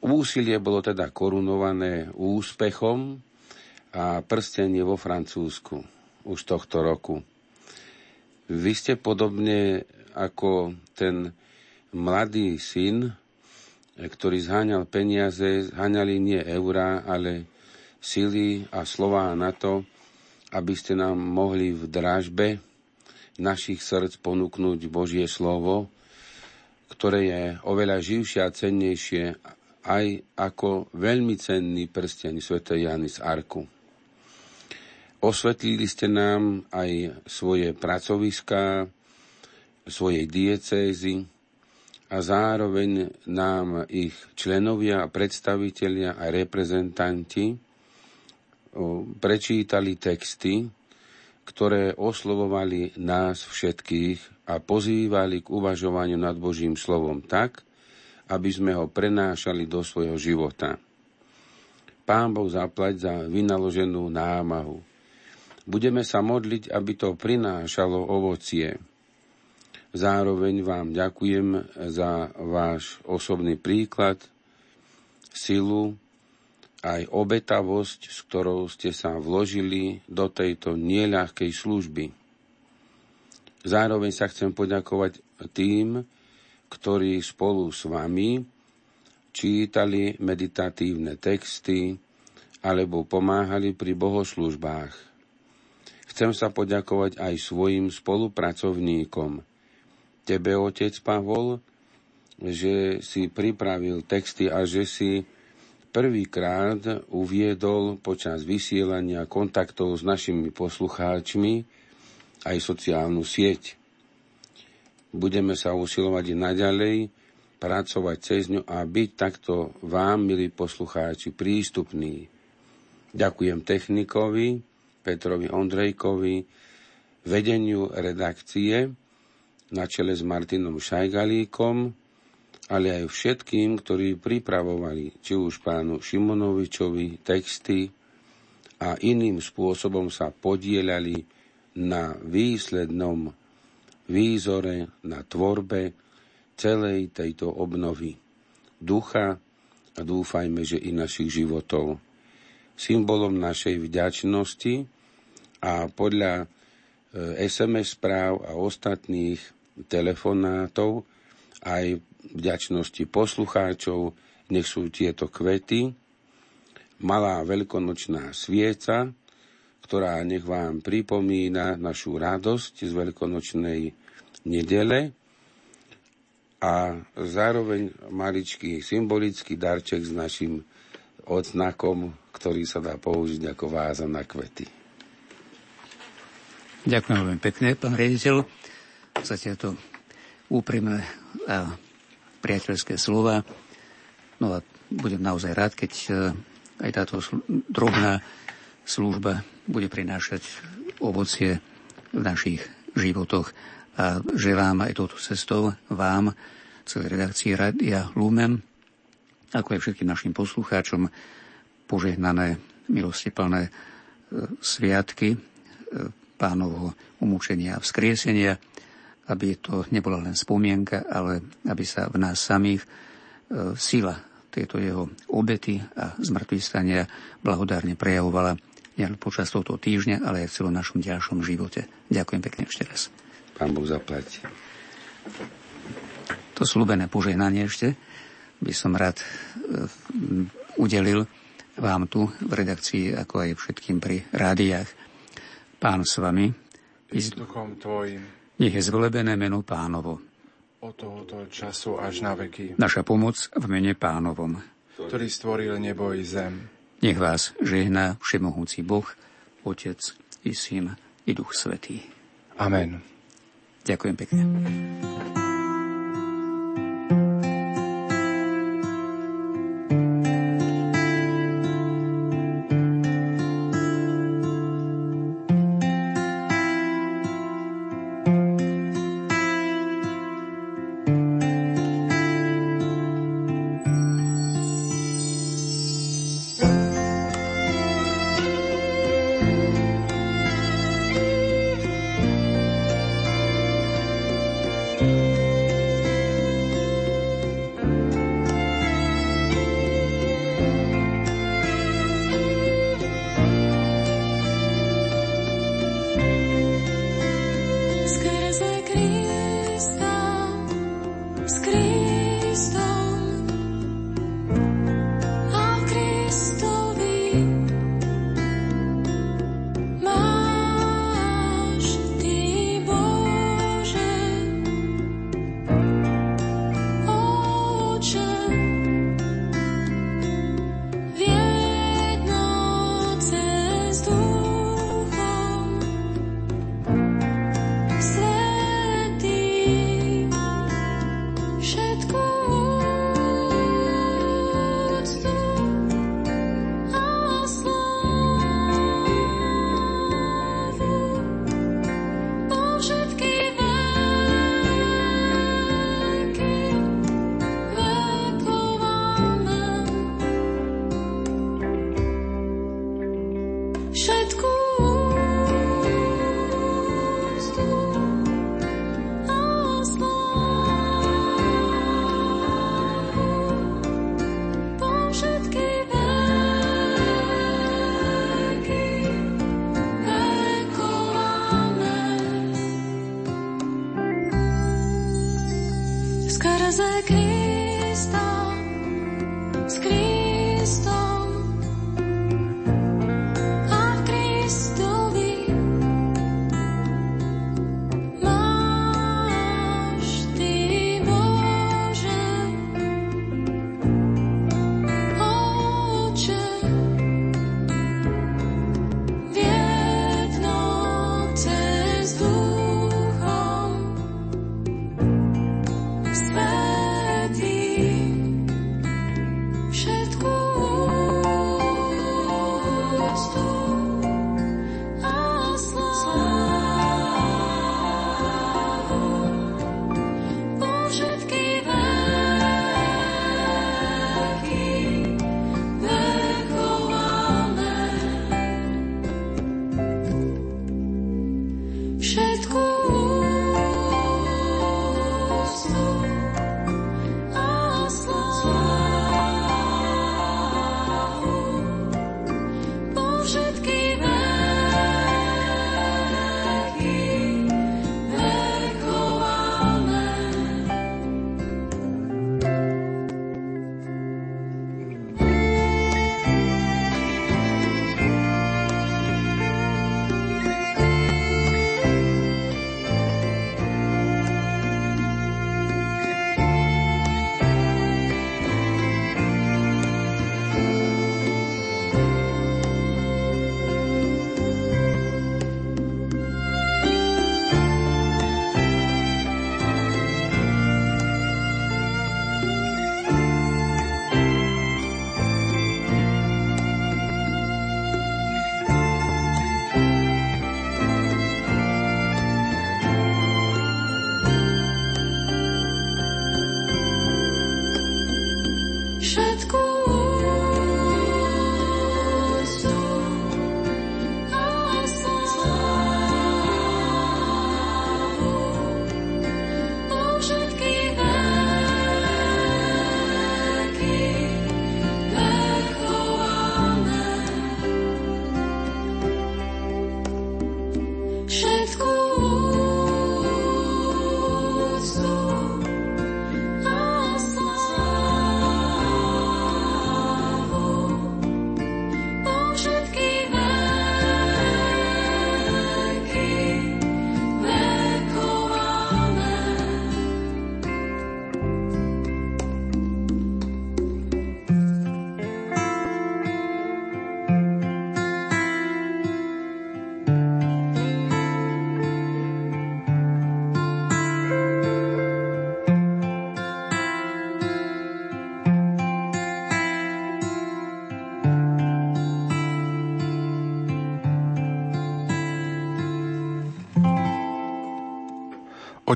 úsilie bolo teda korunované úspechom a prstenie vo Francúzsku už tohto roku. Vy ste podobne ako ten mladý syn, ktorý zháňal peniaze, zháňali nie eurá, ale sily a slová na to, aby ste nám mohli v drážbe našich srdc ponúknuť Božie slovo, ktoré je oveľa živšie a cennejšie aj ako veľmi cenný prsteň Sv. Jany z Arku. Osvetlili ste nám aj svoje pracoviská, svojej diecézy a zároveň nám ich členovia, predstavitelia a reprezentanti prečítali texty, ktoré oslovovali nás všetkých a pozývali k uvažovaniu nad Božím slovom tak, aby sme ho prenášali do svojho života. Pán Boh zaplať za vynaloženú námahu. Budeme sa modliť, aby to prinášalo ovocie. Zároveň vám ďakujem za váš osobný príklad, silu, aj obetavosť, s ktorou ste sa vložili do tejto nieľahkej služby. Zároveň sa chcem poďakovať tým, ktorí spolu s vami čítali meditatívne texty alebo pomáhali pri bohoslužbách. Chcem sa poďakovať aj svojim spolupracovníkom. Tebe, otec Pavol, že si pripravil texty a že si prvýkrát uviedol počas vysielania kontaktov s našimi poslucháčmi aj sociálnu sieť. Budeme sa usilovať naďalej pracovať cez ňu a byť takto vám, milí poslucháči, prístupní. Ďakujem technikovi, Petrovi Ondrejkovi, vedeniu redakcie na čele s Martinom Šajgalíkom, ale aj všetkým, ktorí pripravovali či už pánu Šimonovičovi texty a iným spôsobom sa podielali na výslednom výzore, na tvorbe celej tejto obnovy ducha a dúfajme, že i našich životov. Symbolom našej vďačnosti a podľa SMS e, správ a ostatných telefonátov aj vďačnosti poslucháčov, nech sú tieto kvety, malá veľkonočná svieca, ktorá nech vám pripomína našu radosť z veľkonočnej nedele. A zároveň maličký symbolický darček s našim odznakom, ktorý sa dá použiť ako váza na kvety. Ďakujem veľmi pekne, pán riaditeľ, za tieto úprimné a priateľské slova. No a budem naozaj rád, keď e, aj táto drobná služba bude prinášať ovocie v našich životoch a želám aj touto cestou vám, celej redakcii Radia Lumen, ako aj všetkým našim poslucháčom, požehnané, milostiplné e, sviatky e, pánovho umúčenia a vzkriesenia, aby to nebola len spomienka, ale aby sa v nás samých e, sila tejto jeho obety a zmrtvý stania blahodárne prejavovala nielen počas tohto týždňa, ale aj v celom našom ďalšom živote. Ďakujem pekne ešte raz. Pán Boh zaplatí. To slúbené požehnanie ešte by som rád e, udelil vám tu v redakcii, ako aj všetkým pri rádiách. Pán s vami. I s duchom tvojim. Nech je zvelebené meno pánovo. Od tohoto času až na veky. Naša pomoc v mene pánovom. Ktorý stvoril nebo i zem. Nech vás žehná všemohúci Boh, Otec i Syn i Duch Svetý. Amen. Ďakujem pekne.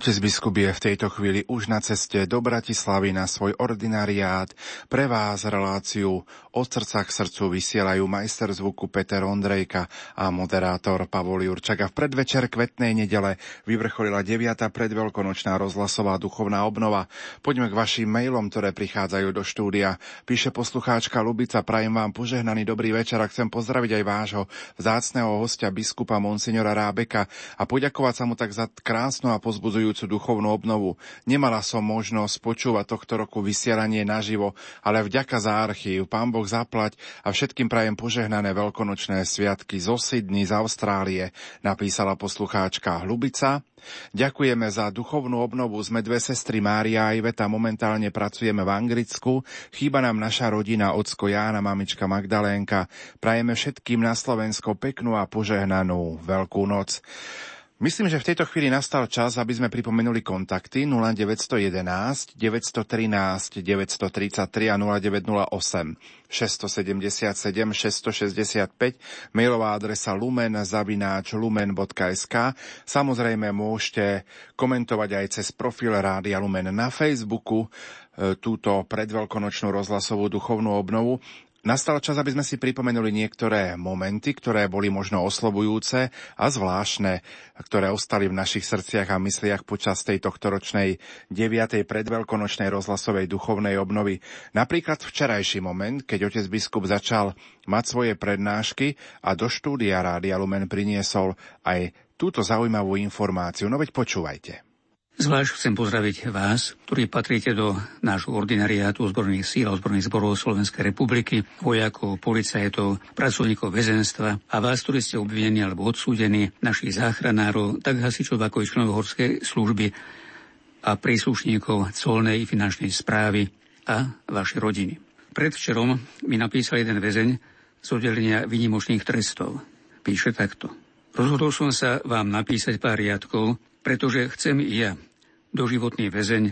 Otec biskup je v tejto chvíli už na ceste do Bratislavy na svoj ordinariát. Pre vás reláciu od srdca k srdcu vysielajú majster zvuku Peter Ondrejka a moderátor Pavol Jurčak. A v predvečer kvetnej nedele vyvrcholila 9. predveľkonočná rozhlasová duchovná obnova. Poďme k vašim mailom, ktoré prichádzajú do štúdia. Píše poslucháčka Lubica, prajem vám požehnaný dobrý večer a chcem pozdraviť aj vášho vzácného hostia biskupa Monsignora Rábeka a poďakovať sa mu tak za krásnu a pozbudujúcu povzbudzujúcu duchovnú obnovu. Nemala som možnosť počúvať tohto roku vysielanie naživo, ale vďaka za archív, pán Boh zaplať a všetkým prajem požehnané veľkonočné sviatky zo Sydney, z Austrálie, napísala poslucháčka Hlubica. Ďakujeme za duchovnú obnovu. Sme dve sestry Mária a Iveta. Momentálne pracujeme v Anglicku. Chýba nám naša rodina, ocko Jána, mamička Magdalénka. Prajeme všetkým na Slovensko peknú a požehnanú Veľkú noc. Myslím, že v tejto chvíli nastal čas, aby sme pripomenuli kontakty 0911 913 933 a 0908 677 665, mailová adresa lumen zavináč lumen.sk. Samozrejme môžete komentovať aj cez profil Rádia Lumen na Facebooku e, túto predveľkonočnú rozhlasovú duchovnú obnovu Nastal čas, aby sme si pripomenuli niektoré momenty, ktoré boli možno oslovujúce a zvláštne, ktoré ostali v našich srdciach a mysliach počas tej tohtoročnej 9. predveľkonočnej rozhlasovej duchovnej obnovy. Napríklad včerajší moment, keď otec biskup začal mať svoje prednášky a do štúdia Rádia Lumen priniesol aj túto zaujímavú informáciu. No veď počúvajte. Zvlášť chcem pozdraviť vás, ktorí patríte do nášho ordinariátu ozbrojených síl a ozbrojených zborov Slovenskej republiky, vojakov, policajtov, pracovníkov väzenstva a vás, ktorí ste obvinení alebo odsúdení, našich záchranárov, tak hasičov ako i členov horskej služby a príslušníkov colnej i finančnej správy a vaše rodiny. Predvčerom mi napísal jeden väzeň z oddelenia výnimočných trestov. Píše takto. Rozhodol som sa vám napísať pár riadkov, pretože chcem i ja doživotný väzeň,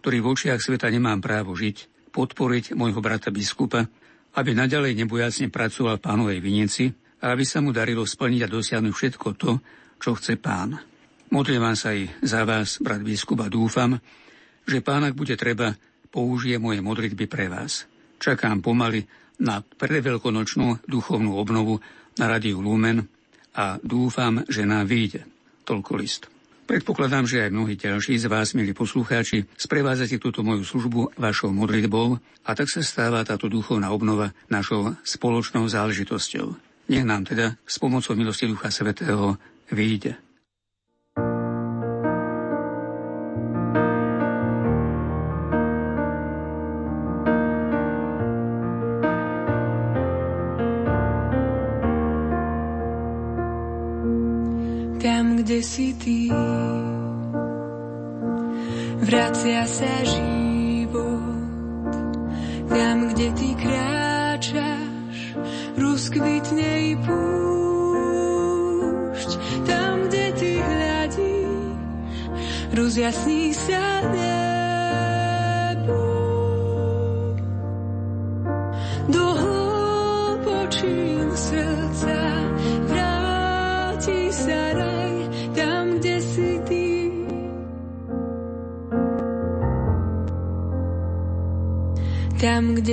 ktorý v očiach sveta nemám právo žiť, podporiť môjho brata biskupa, aby naďalej nebojacne pracoval pánovej vinici a aby sa mu darilo splniť a dosiahnuť všetko to, čo chce pán. Modlím sa aj za vás, brat biskup, a dúfam, že pán, ak bude treba, použije moje modlitby pre vás. Čakám pomaly na predveľkonočnú duchovnú obnovu na Radiu Lumen a dúfam, že nám vyjde. Toľko list. Predpokladám, že aj mnohí ďalší z vás, milí poslucháči, sprevádzate túto moju službu vašou modlitbou a tak sa stáva táto duchovná obnova našou spoločnou záležitosťou. Nech nám teda s pomocou milosti Ducha Svetého vyjde. Vracia sa život tam, kde ty kráčaš, rozkvitne i púšť. Tam, kde ty hľadíš, rozjasní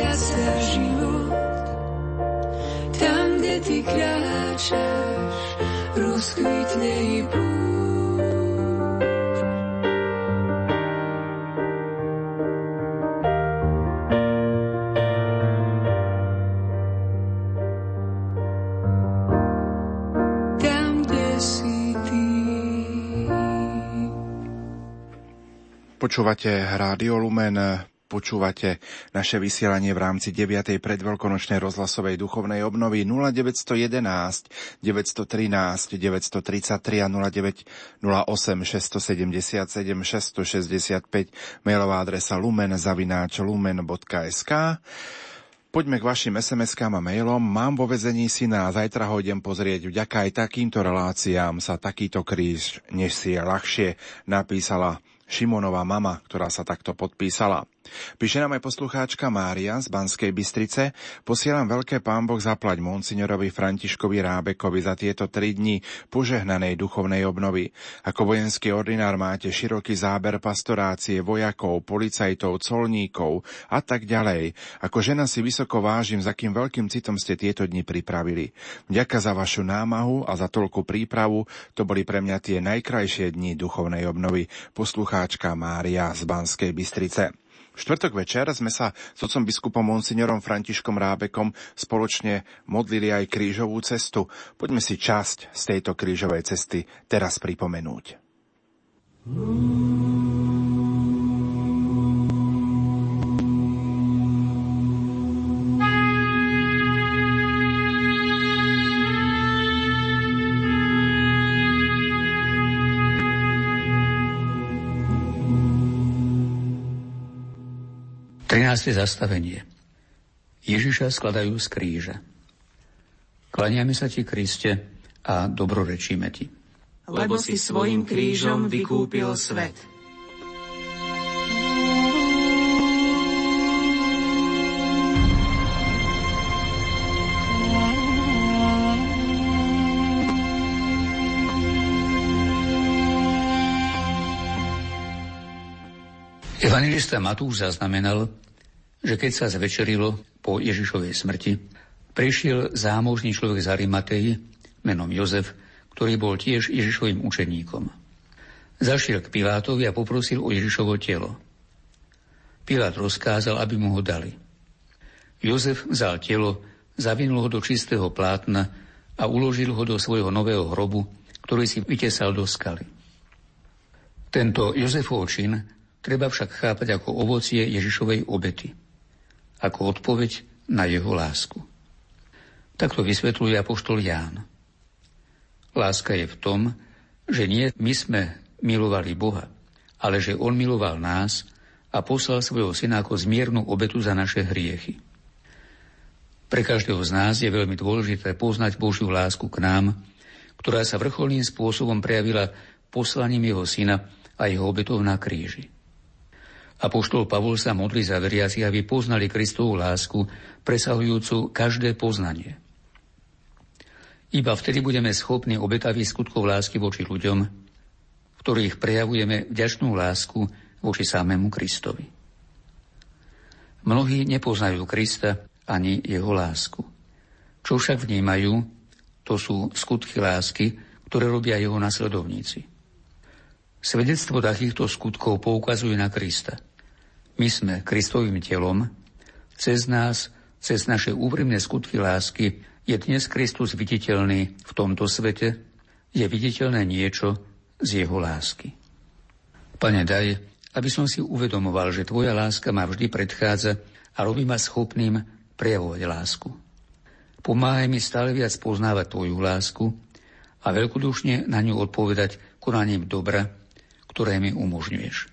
Sa život. Tam, kde ty kráčaš, rozkvitne i Počúvate Rádio Lumen Počúvate naše vysielanie v rámci 9. predveľkonočnej rozhlasovej duchovnej obnovy 0911 913 933 a 0908 677 665 mailová adresa lumen zavináč lumen.sk Poďme k vašim SMS-kám a mailom. Mám vo vezení syna a zajtra ho idem pozrieť. Vďaka aj takýmto reláciám sa takýto kríž nesie ľahšie, napísala Šimonová mama, ktorá sa takto podpísala. Píše nám aj poslucháčka Mária z Banskej Bystrice. Posielam veľké pán Boh zaplať monsignorovi Františkovi Rábekovi za tieto tri dni požehnanej duchovnej obnovy. Ako vojenský ordinár máte široký záber pastorácie vojakov, policajtov, colníkov a tak ďalej. Ako žena si vysoko vážim, za kým veľkým citom ste tieto dni pripravili. Ďaká za vašu námahu a za toľku prípravu. To boli pre mňa tie najkrajšie dni duchovnej obnovy. Poslucháčka Mária z Banskej Bystrice. Štvrtok večer sme sa s otcom biskupom monsignorom Františkom Rábekom spoločne modlili aj krížovú cestu. Poďme si časť z tejto krížovej cesty teraz pripomenúť. Mm. 13. zastavenie. Ježiša skladajú z kríža. Klaniame sa ti, Kriste, a dobrorečíme ti. Lebo si svojim krížom vykúpil svet. Evangelista Matúš zaznamenal, že keď sa zvečerilo po Ježišovej smrti, prišiel zámožný človek z Arimatei menom Jozef, ktorý bol tiež Ježišovým učeníkom. Zašiel k Pilátovi a poprosil o Ježišovo telo. Pilát rozkázal, aby mu ho dali. Jozef vzal telo, zavinul ho do čistého plátna a uložil ho do svojho nového hrobu, ktorý si vytesal do skaly. Tento Jozefov čin Treba však chápať ako ovocie Ježišovej obety, ako odpoveď na jeho lásku. Takto vysvetľuje apoštol Ján. Láska je v tom, že nie my sme milovali Boha, ale že On miloval nás a poslal svojho syna ako zmiernu obetu za naše hriechy. Pre každého z nás je veľmi dôležité poznať Božiu lásku k nám, ktorá sa vrcholným spôsobom prejavila poslaním jeho syna a jeho obetov na kríži. Apoštol Pavol sa modlí za veriaci, aby poznali Kristovú lásku, presahujúcu každé poznanie. Iba vtedy budeme schopní obetavých skutkov lásky voči ľuďom, v ktorých prejavujeme vďačnú lásku voči samému Kristovi. Mnohí nepoznajú Krista ani jeho lásku. Čo však vnímajú, to sú skutky lásky, ktoré robia jeho nasledovníci. Svedectvo takýchto skutkov poukazuje na Krista – my sme Kristovým telom, cez nás, cez naše úprimné skutky lásky je dnes Kristus viditeľný v tomto svete, je viditeľné niečo z jeho lásky. Pane, daj, aby som si uvedomoval, že Tvoja láska ma vždy predchádza a robí ma schopným prejavovať lásku. Pomáhaj mi stále viac poznávať Tvoju lásku a veľkodušne na ňu odpovedať konaním dobra, ktoré mi umožňuješ.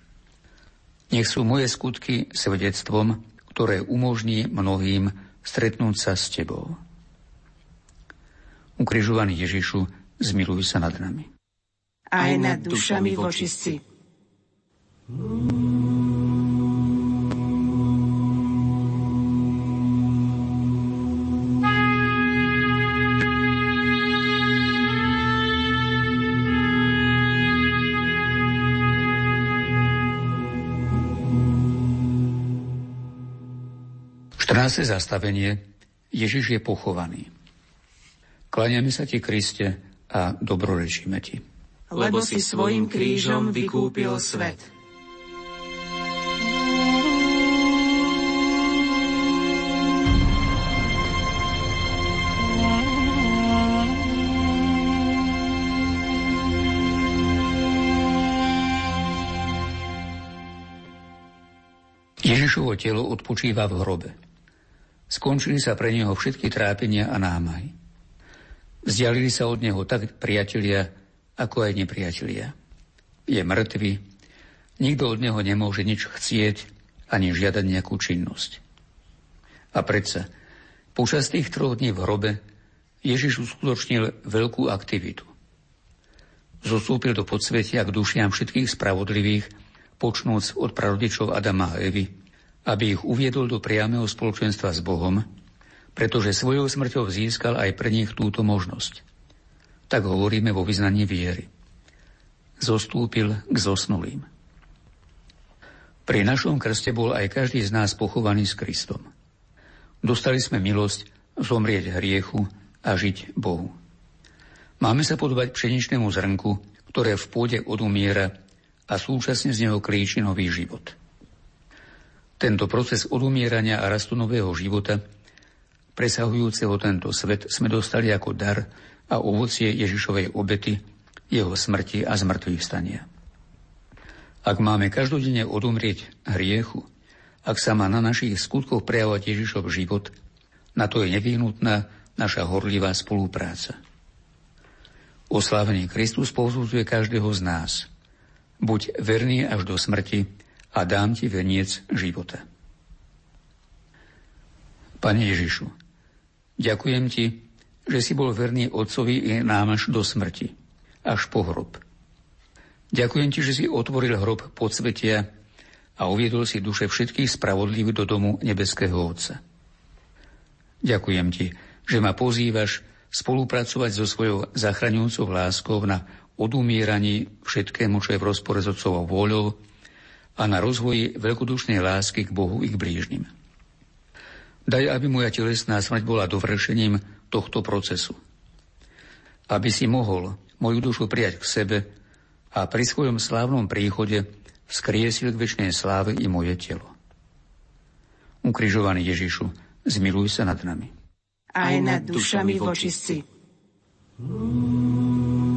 Nech sú moje skutky svedectvom, ktoré umožní mnohým stretnúť sa s Tebou. Ukrižovaný Ježišu, zmiluj sa nad nami. Aj nad dušami vočistí. Mm. 14. zastavenie Ježiš je pochovaný. Kláňame sa ti, Kriste, a dobrorečíme ti. Lebo si svojim krížom vykúpil svet. Ježišovo telo odpočíva v hrobe. Skončili sa pre neho všetky trápenia a námahy. Vzdialili sa od neho tak priatelia, ako aj nepriatelia. Je mŕtvy, nikto od neho nemôže nič chcieť ani žiadať nejakú činnosť. A predsa, počas tých troch dní v hrobe Ježiš uskutočnil veľkú aktivitu. Zostúpil do podsvetia k dušiam všetkých spravodlivých, počnúc od prarodičov Adama a Evy, aby ich uviedol do priameho spoločenstva s Bohom, pretože svojou smrťou získal aj pre nich túto možnosť. Tak hovoríme vo vyznaní viery. Zostúpil k zosnulým. Pri našom krste bol aj každý z nás pochovaný s Kristom. Dostali sme milosť zomrieť hriechu a žiť Bohu. Máme sa podobať pšeničnému zrnku, ktoré v pôde odumiera a súčasne z neho klíči nový život. Tento proces odumierania a rastu nového života, presahujúceho tento svet, sme dostali ako dar a ovocie Ježišovej obety, jeho smrti a zmrtvých stania. Ak máme každodenne odumrieť hriechu, ak sa má na našich skutkoch prejavovať Ježišov život, na to je nevyhnutná naša horlivá spolupráca. Oslávený Kristus povzbudzuje každého z nás. Buď verný až do smrti, a dám ti veniec života. Pane Ježišu, ďakujem ti, že si bol verný Otcovi i nám až do smrti, až po hrob. Ďakujem ti, že si otvoril hrob podsvetia a uviedol si duše všetkých spravodlivých do domu nebeského Otca. Ďakujem ti, že ma pozývaš spolupracovať so svojou zachraňujúcou láskou na odumieraní všetkému, čo je v rozpore s Otcovou vôľou a na rozvoji veľkodušnej lásky k Bohu i k blížnym. Daj, aby moja telesná smrť bola dovršením tohto procesu. Aby si mohol moju dušu prijať k sebe a pri svojom slávnom príchode skriesil k väčšnej sláve i moje telo. Ukrižovaný Ježišu, zmiluj sa nad nami. Aj nad dušami vočistci. Mm.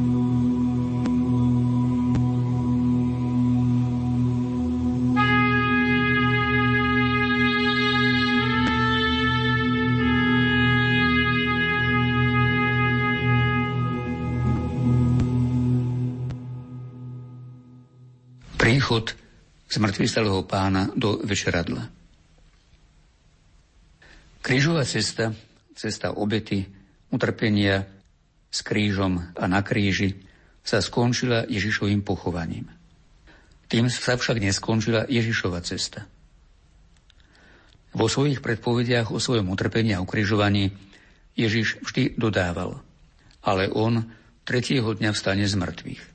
Zmrtvystalého pána do večeradla. Krížová cesta, cesta obety, utrpenia s krížom a na kríži sa skončila Ježišovým pochovaním. Tým sa však neskončila Ježišova cesta. Vo svojich predpovediach o svojom utrpení a ukrižovaní Ježiš vždy dodával, ale on tretieho dňa vstane z mŕtvych.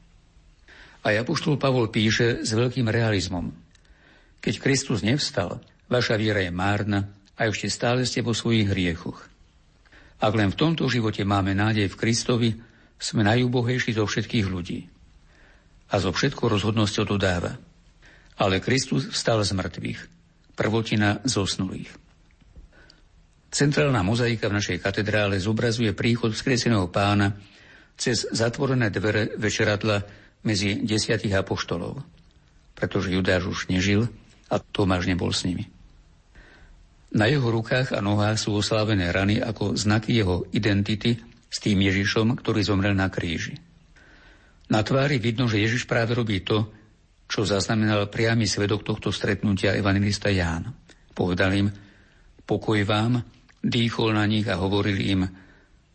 A Apoštol Pavol píše s veľkým realizmom. Keď Kristus nevstal, vaša viera je márna a ešte stále ste vo svojich hriechoch. Ak len v tomto živote máme nádej v Kristovi, sme najúbohejší zo všetkých ľudí. A zo všetkou rozhodnosťou dodáva. Ale Kristus vstal z mŕtvych, prvotina zosnulých. Centrálna mozaika v našej katedrále zobrazuje príchod vzkrieseného pána cez zatvorené dvere večeradla medzi desiatich apoštolov, pretože Judáš už nežil a Tomáš nebol s nimi. Na jeho rukách a nohách sú oslávené rany ako znaky jeho identity s tým Ježišom, ktorý zomrel na kríži. Na tvári vidno, že Ježiš práve robí to, čo zaznamenal priamy svedok tohto stretnutia evangelista Ján. Povedal im, pokoj vám, dýchol na nich a hovoril im,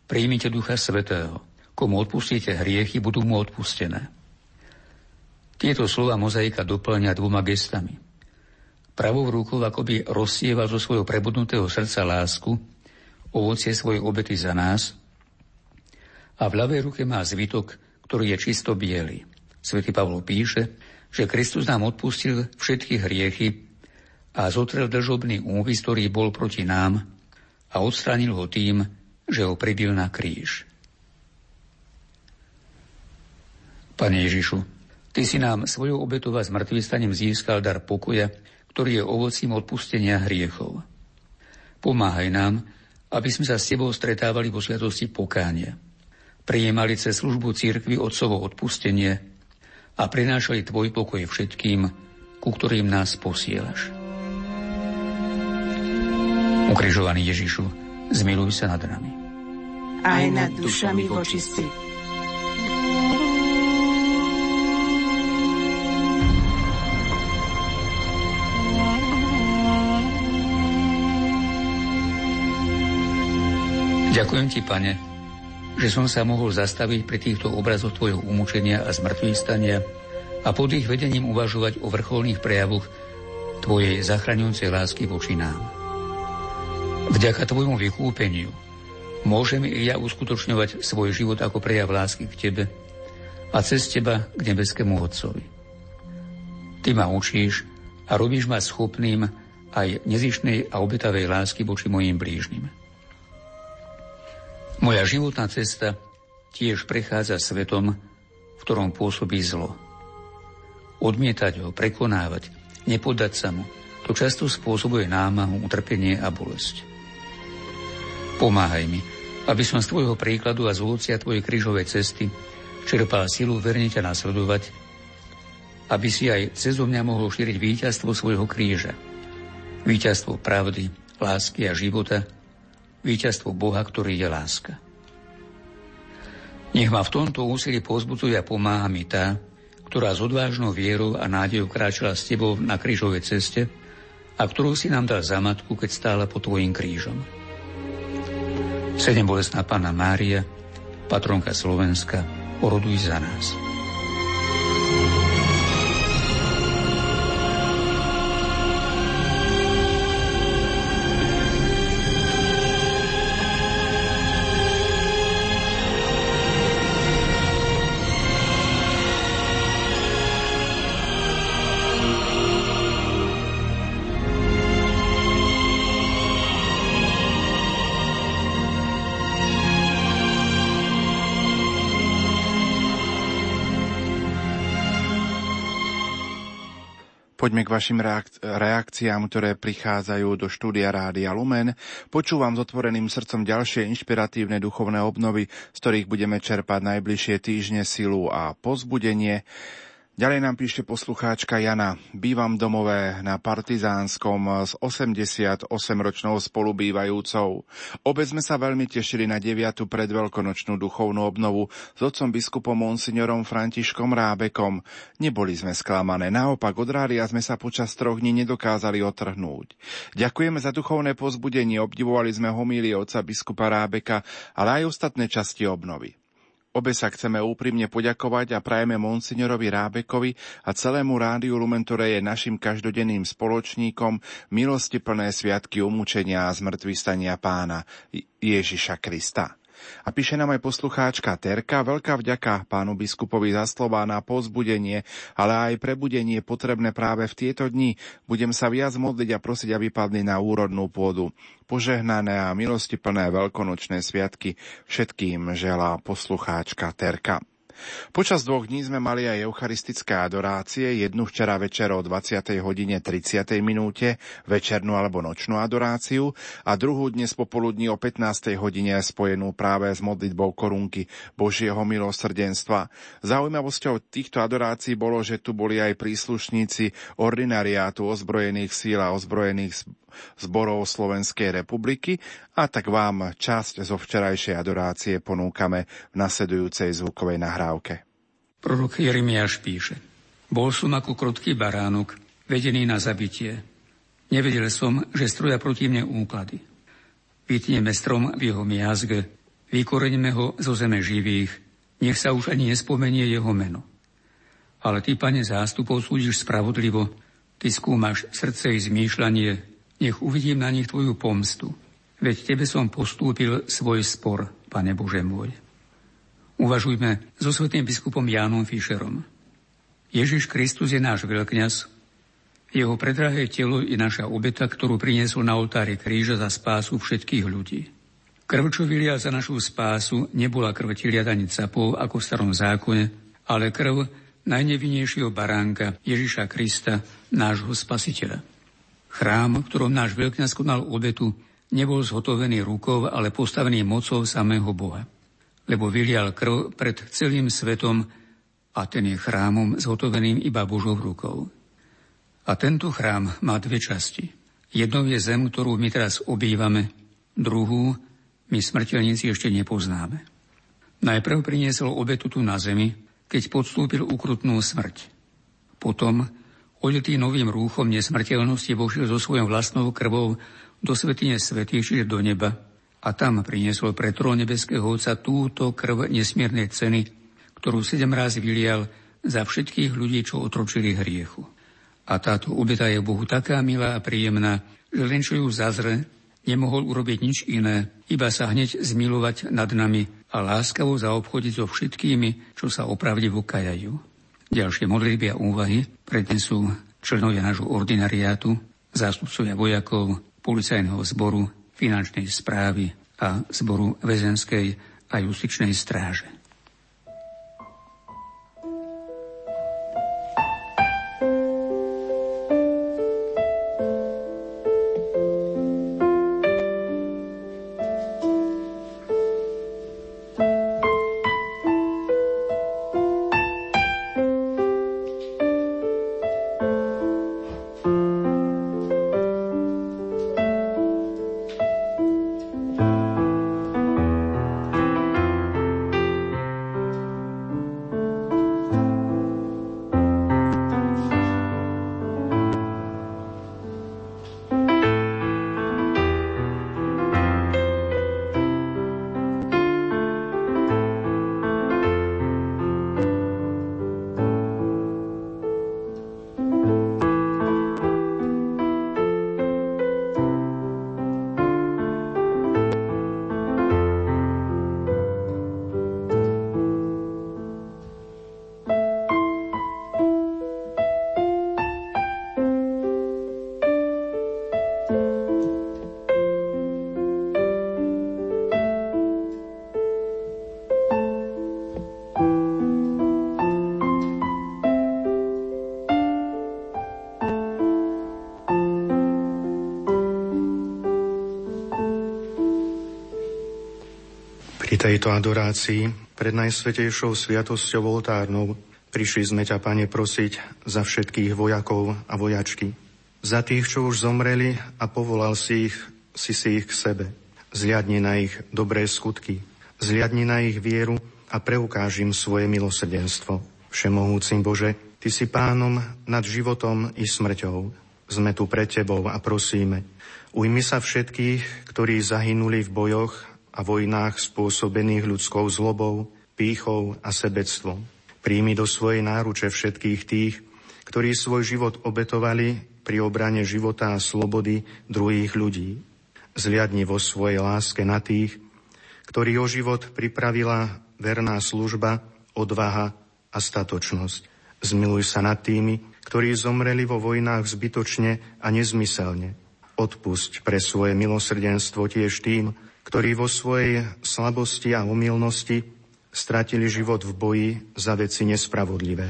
príjmite Ducha Svetého, komu odpustíte hriechy, budú mu odpustené. Tieto slova mozaika doplňa dvoma gestami. Pravou rukou akoby rozsieval zo svojho prebudnutého srdca lásku, ovocie svojej obety za nás a v ľavej ruke má zvitok, ktorý je čisto biely. Svetý Pavlo píše, že Kristus nám odpustil všetky hriechy a zotrel držobný úvis, ktorý bol proti nám a odstránil ho tým, že ho pribil na kríž. Pane Ježišu, Ty si nám svojou obetou a zmrtvýstaním získal dar pokoja, ktorý je ovocím odpustenia hriechov. Pomáhaj nám, aby sme sa s Tebou stretávali vo sviatosti pokánia, prijímali cez službu církvy Otcovo odpustenie a prinášali Tvoj pokoj všetkým, ku ktorým nás posielaš. Ukrižovaný Ježišu, zmiluj sa nad nami. Aj nad dušami vočistí. Ďakujem ti, pane, že som sa mohol zastaviť pri týchto obrazoch tvojho umúčenia a zmrtvých a pod ich vedením uvažovať o vrcholných prejavoch tvojej zachraňujúcej lásky voči nám. Vďaka tvojmu vykúpeniu môžem i ja uskutočňovať svoj život ako prejav lásky k tebe a cez teba k nebeskému Otcovi. Ty ma učíš a robíš ma schopným aj nezišnej a obetavej lásky voči mojim blížnym. Moja životná cesta tiež prechádza svetom, v ktorom pôsobí zlo. Odmietať ho, prekonávať, nepodať sa mu, to často spôsobuje námahu, utrpenie a bolesť. Pomáhaj mi, aby som z tvojho príkladu a z ovocia tvojej krížovej cesty čerpal silu verne ťa nasledovať, aby si aj cez mňa mohol šíriť víťazstvo svojho kríža. Víťazstvo pravdy, lásky a života, víťazstvo Boha, ktorý je láska. Nech ma v tomto úsilí pozbudzuje a pomáha mi tá, ktorá s odvážnou vierou a nádejou kráčala s tebou na krížovej ceste a ktorú si nám dal za matku, keď stála pod tvojim krížom. Sedem bolestná Pána Mária, patronka Slovenska, oroduj za nás. Poďme k vašim reakciám, ktoré prichádzajú do štúdia Rádia Lumen. Počúvam s otvoreným srdcom ďalšie inšpiratívne duchovné obnovy, z ktorých budeme čerpať najbližšie týždne silu a pozbudenie. Ďalej nám píšte poslucháčka Jana. Bývam domové na Partizánskom s 88-ročnou spolubývajúcou. Obe sme sa veľmi tešili na 9. predveľkonočnú duchovnú obnovu s otcom biskupom monsignorom Františkom Rábekom. Neboli sme sklamané, naopak od rádia sme sa počas troch dní nedokázali otrhnúť. Ďakujeme za duchovné pozbudenie, obdivovali sme homílie otca biskupa Rábeka, ale aj ostatné časti obnovy. Obe sa chceme úprimne poďakovať a prajeme monsignorovi Rábekovi a celému rádiu Lumen, ktoré je našim každodenným spoločníkom milosti plné sviatky umúčenia a zmrtvý stania pána Ježiša Krista. A píše nám aj poslucháčka Terka, veľká vďaka pánu biskupovi za slova na pozbudenie, ale aj prebudenie potrebné práve v tieto dni. Budem sa viac modliť a prosiť, aby padli na úrodnú pôdu. Požehnané a milosti plné veľkonočné sviatky všetkým želá poslucháčka Terka. Počas dvoch dní sme mali aj eucharistické adorácie, jednu včera večer o 20. hodine 30. minúte, večernú alebo nočnú adoráciu a druhú dnes popoludní o 15. hodine spojenú práve s modlitbou korunky Božieho milosrdenstva. Zaujímavosťou týchto adorácií bolo, že tu boli aj príslušníci ordinariátu ozbrojených síl a ozbrojených zborov Slovenskej republiky a tak vám časť zo včerajšej adorácie ponúkame v nasledujúcej zvukovej nahrávke. Prorok Jeremiáš píše Bol som ako krutký baránok, vedený na zabitie. Nevedel som, že stroja proti mne úklady. Vytneme strom v jeho miazge, vykoreňme ho zo zeme živých, nech sa už ani nespomenie jeho meno. Ale ty, pane zástupov, súdiš spravodlivo, ty skúmaš srdce i zmýšľanie, nech uvidím na nich Tvoju pomstu. Veď Tebe som postúpil svoj spor, Pane Bože môj. Uvažujme so svetým biskupom Jánom Fischerom. Ježiš Kristus je náš veľkňaz, jeho predrahé telo je naša obeta, ktorú priniesol na oltári kríža za spásu všetkých ľudí. Krv, čo vylia za našu spásu, nebola krv tiliat ani capov, ako v starom zákone, ale krv najnevinnejšieho baránka Ježiša Krista, nášho spasiteľa. Chrám, ktorom náš veľkňaz konal obetu, nebol zhotovený rukou, ale postavený mocou samého Boha. Lebo vylial krv pred celým svetom a ten je chrámom zhotoveným iba Božou rukou. A tento chrám má dve časti. Jednou je zem, ktorú my teraz obývame, druhú my smrteľníci ešte nepoznáme. Najprv priniesol obetu tu na zemi, keď podstúpil ukrutnú smrť. Potom, odetý novým rúchom nesmrteľnosti, vošiel so svojou vlastnou krvou do svetine svetých, čiže do neba, a tam priniesol pre trón nebeského Otca túto krv nesmiernej ceny, ktorú sedem raz vylial za všetkých ľudí, čo otročili hriechu. A táto obeta je Bohu taká milá a príjemná, že len čo ju zazre, nemohol urobiť nič iné, iba sa hneď zmilovať nad nami a láskavo zaobchodiť so všetkými, čo sa opravdivo kajajú. Ďalšie modlitby a úvahy prednesú členovia nášho ordinariátu, zástupcovia vojakov, policajného zboru, finančnej správy a zboru väzenskej a justičnej stráže. Tejto adorácii pred Najsvetejšou sviatosťou oltárnou prišli sme ťa, Pane, prosiť za všetkých vojakov a vojačky. Za tých, čo už zomreli a povolal si ich, si si ich k sebe. Zliadni na ich dobré skutky. Zliadni na ich vieru a preukáž im svoje milosrdenstvo. Všemohúcim Bože, Ty si pánom nad životom i smrťou. Sme tu pred Tebou a prosíme, ujmi sa všetkých, ktorí zahynuli v bojoch a vojnách spôsobených ľudskou zlobou, pýchou a sebectvom. Príjmi do svojej náruče všetkých tých, ktorí svoj život obetovali pri obrane života a slobody druhých ľudí. Zliadni vo svojej láske na tých, ktorí o život pripravila verná služba, odvaha a statočnosť. Zmiluj sa nad tými, ktorí zomreli vo vojnách zbytočne a nezmyselne. Odpusť pre svoje milosrdenstvo tiež tým, ktorí vo svojej slabosti a umilnosti stratili život v boji za veci nespravodlivé.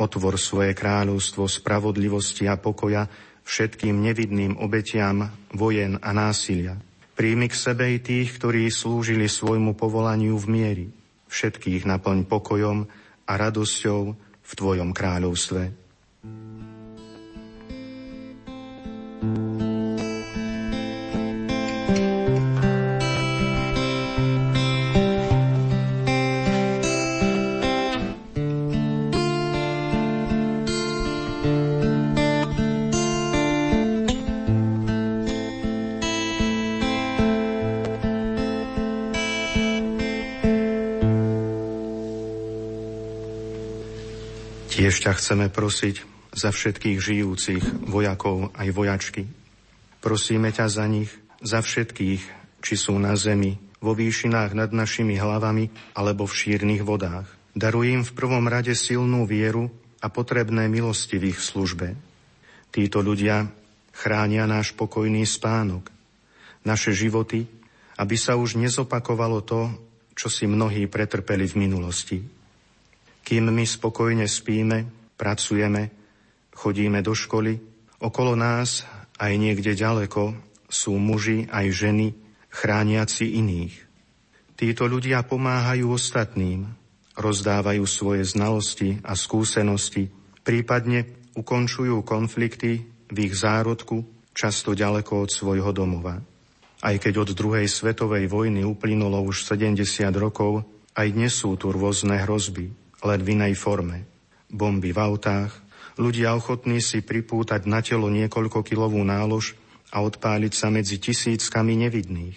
Otvor svoje kráľovstvo spravodlivosti a pokoja všetkým nevidným obetiam vojen a násilia. Príjmi k sebe i tých, ktorí slúžili svojmu povolaniu v miery. Všetkých naplň pokojom a radosťou v Tvojom kráľovstve. Tiež ťa chceme prosiť za všetkých žijúcich vojakov aj vojačky. Prosíme ťa za nich, za všetkých, či sú na zemi, vo výšinách nad našimi hlavami alebo v šírnych vodách. Daruj im v prvom rade silnú vieru a potrebné milosti v ich službe. Títo ľudia chránia náš pokojný spánok, naše životy, aby sa už nezopakovalo to, čo si mnohí pretrpeli v minulosti. Kým my spokojne spíme, pracujeme, chodíme do školy, okolo nás aj niekde ďaleko sú muži aj ženy chrániaci iných. Títo ľudia pomáhajú ostatným, rozdávajú svoje znalosti a skúsenosti, prípadne ukončujú konflikty v ich zárodku, často ďaleko od svojho domova. Aj keď od druhej svetovej vojny uplynulo už 70 rokov, aj dnes sú tu rôzne hrozby, len v inej forme. Bomby v autách, ľudia ochotní si pripútať na telo niekoľko kilovú nálož a odpáliť sa medzi tisíckami nevidných.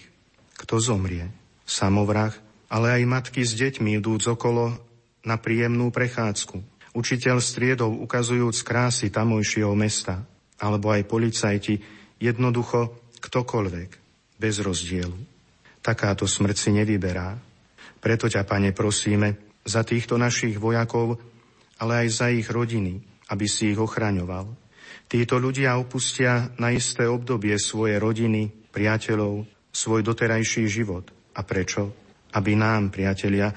Kto zomrie? Samovrah, ale aj matky s deťmi idúc okolo na príjemnú prechádzku. Učiteľ striedov ukazujúc krásy tamojšieho mesta, alebo aj policajti, jednoducho ktokoľvek, bez rozdielu. Takáto smrť si nevyberá. Preto ťa, pane, prosíme za týchto našich vojakov, ale aj za ich rodiny, aby si ich ochraňoval. Títo ľudia opustia na isté obdobie svoje rodiny, priateľov, svoj doterajší život. A prečo? Aby nám, priatelia,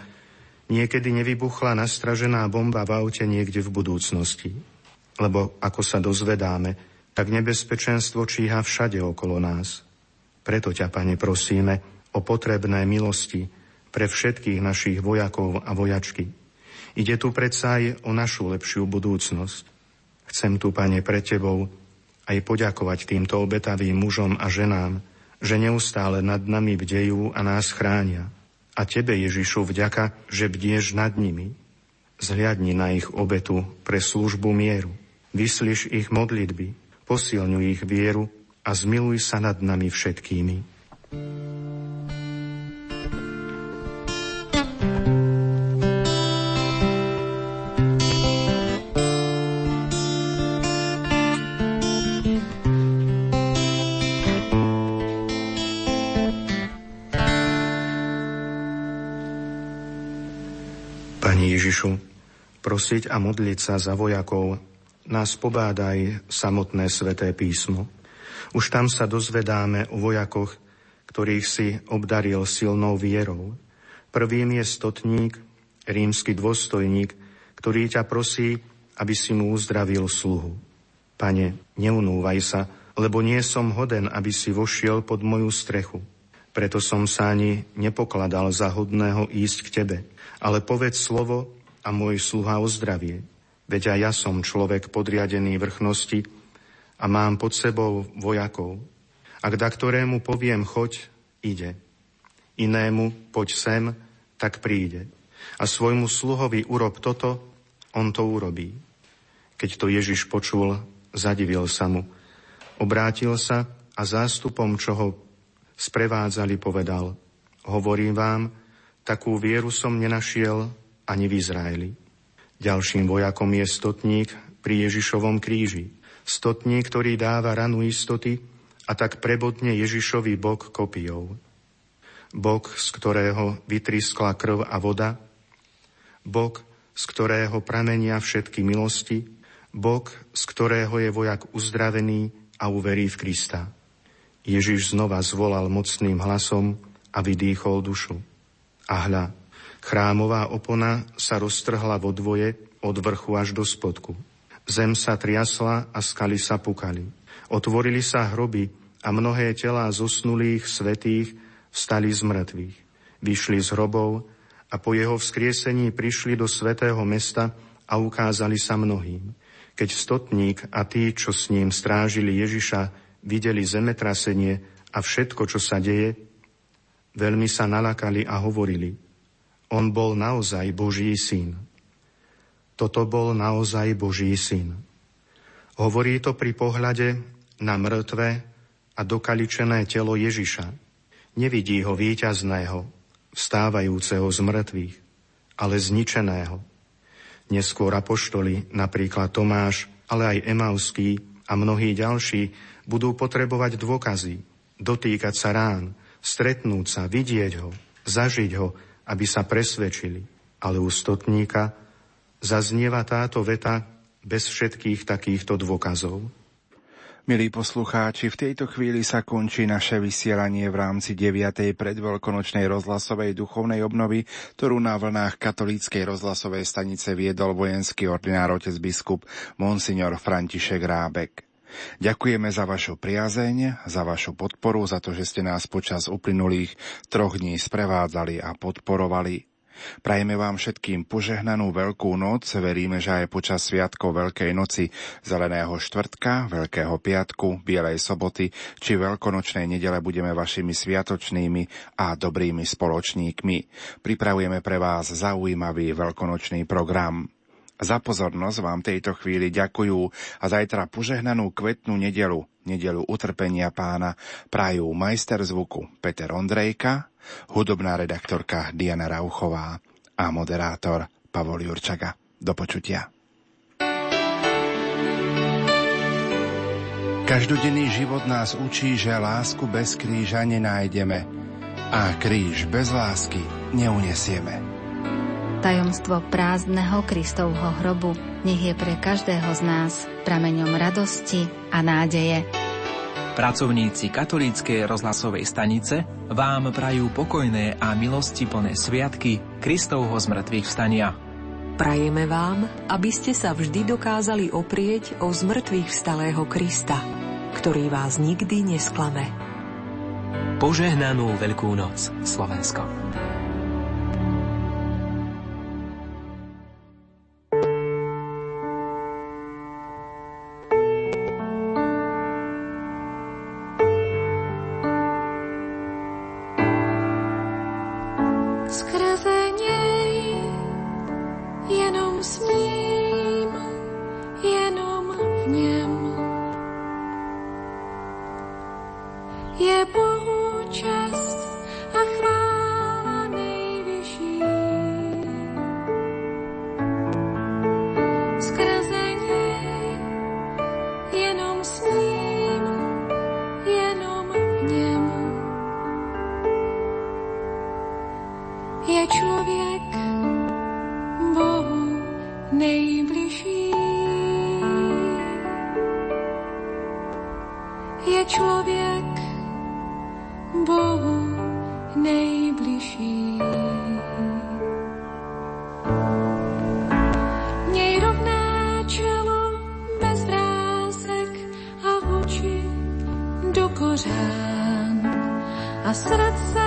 niekedy nevybuchla nastražená bomba v aute niekde v budúcnosti. Lebo, ako sa dozvedáme, tak nebezpečenstvo číha všade okolo nás. Preto ťa, Pane, prosíme o potrebné milosti pre všetkých našich vojakov a vojačky. Ide tu predsa aj o našu lepšiu budúcnosť. Chcem tu, Pane, pre Tebou aj poďakovať týmto obetavým mužom a ženám, že neustále nad nami bdejú a nás chránia. A Tebe, Ježišu, vďaka, že bdieš nad nimi. Zhliadni na ich obetu pre službu mieru. Vyslyš ich modlitby, posilňuj ich vieru a zmiluj sa nad nami všetkými. Ježišu, prosiť a modliť sa za vojakov nás pobádaj samotné sveté písmo. Už tam sa dozvedáme o vojakoch, ktorých si obdaril silnou vierou. Prvým je stotník, rímsky dôstojník, ktorý ťa prosí, aby si mu uzdravil sluhu. Pane, neunúvaj sa, lebo nie som hoden, aby si vošiel pod moju strechu. Preto som sa ani nepokladal za hodného ísť k Tebe, ale povedz slovo a môj sluha ozdravie. Veď aj ja som človek podriadený vrchnosti a mám pod sebou vojakov. Ak da ktorému poviem choď, ide. Inému poď sem, tak príde. A svojmu sluhovi urob toto, on to urobí. Keď to Ježiš počul, zadivil sa mu. Obrátil sa a zástupom, čo ho sprevádzali, povedal Hovorím vám, takú vieru som nenašiel ani v Izraeli. Ďalším vojakom je stotník pri Ježišovom kríži. Stotník, ktorý dáva ranu istoty a tak prebodne Ježišový bok kopijou. Bok, z ktorého vytriskla krv a voda, bok, z ktorého pramenia všetky milosti, bok, z ktorého je vojak uzdravený a uverí v Krista. Ježiš znova zvolal mocným hlasom a vydýchol dušu. A hľa, Chrámová opona sa roztrhla vo dvoje od vrchu až do spodku. Zem sa triasla a skaly sa pukali. Otvorili sa hroby a mnohé telá zosnulých svetých vstali z mŕtvych. Vyšli z hrobov a po jeho vzkriesení prišli do svetého mesta a ukázali sa mnohým. Keď stotník a tí, čo s ním strážili Ježiša, videli zemetrasenie a všetko, čo sa deje, veľmi sa nalakali a hovorili – on bol naozaj Boží syn. Toto bol naozaj Boží syn. Hovorí to pri pohľade na mŕtve a dokaličené telo Ježiša. Nevidí ho víťazného, vstávajúceho z mŕtvych, ale zničeného. Neskôr apoštoli, napríklad Tomáš, ale aj Emauský a mnohí ďalší, budú potrebovať dôkazy, dotýkať sa rán, stretnúť sa, vidieť ho, zažiť ho, aby sa presvedčili. Ale u stotníka zaznieva táto veta bez všetkých takýchto dôkazov. Milí poslucháči, v tejto chvíli sa končí naše vysielanie v rámci 9. predveľkonočnej rozhlasovej duchovnej obnovy, ktorú na vlnách katolíckej rozhlasovej stanice viedol vojenský ordinár otec biskup Monsignor František Rábek. Ďakujeme za vašu priazeň, za vašu podporu, za to, že ste nás počas uplynulých troch dní sprevádzali a podporovali. Prajeme vám všetkým požehnanú Veľkú noc. Veríme, že aj počas sviatkov Veľkej noci, Zeleného štvrtka, Veľkého piatku, Bielej soboty či Veľkonočnej nedele budeme vašimi sviatočnými a dobrými spoločníkmi. Pripravujeme pre vás zaujímavý veľkonočný program. Za pozornosť vám tejto chvíli ďakujú a zajtra požehnanú kvetnú nedelu, nedelu utrpenia pána, prajú majster zvuku Peter Ondrejka, hudobná redaktorka Diana Rauchová a moderátor Pavol Jurčaga. Do počutia. Každodenný život nás učí, že lásku bez kríža nenájdeme a kríž bez lásky neunesieme. Tajomstvo prázdneho Kristovho hrobu nech je pre každého z nás prameňom radosti a nádeje. Pracovníci katolíckej rozhlasovej stanice vám prajú pokojné a milosti plné sviatky Kristovho zmrtvých vstania. Prajeme vám, aby ste sa vždy dokázali oprieť o zmrtvých vstalého Krista, ktorý vás nikdy nesklame. Požehnanú Veľkú noc, Slovensko. požán a srdce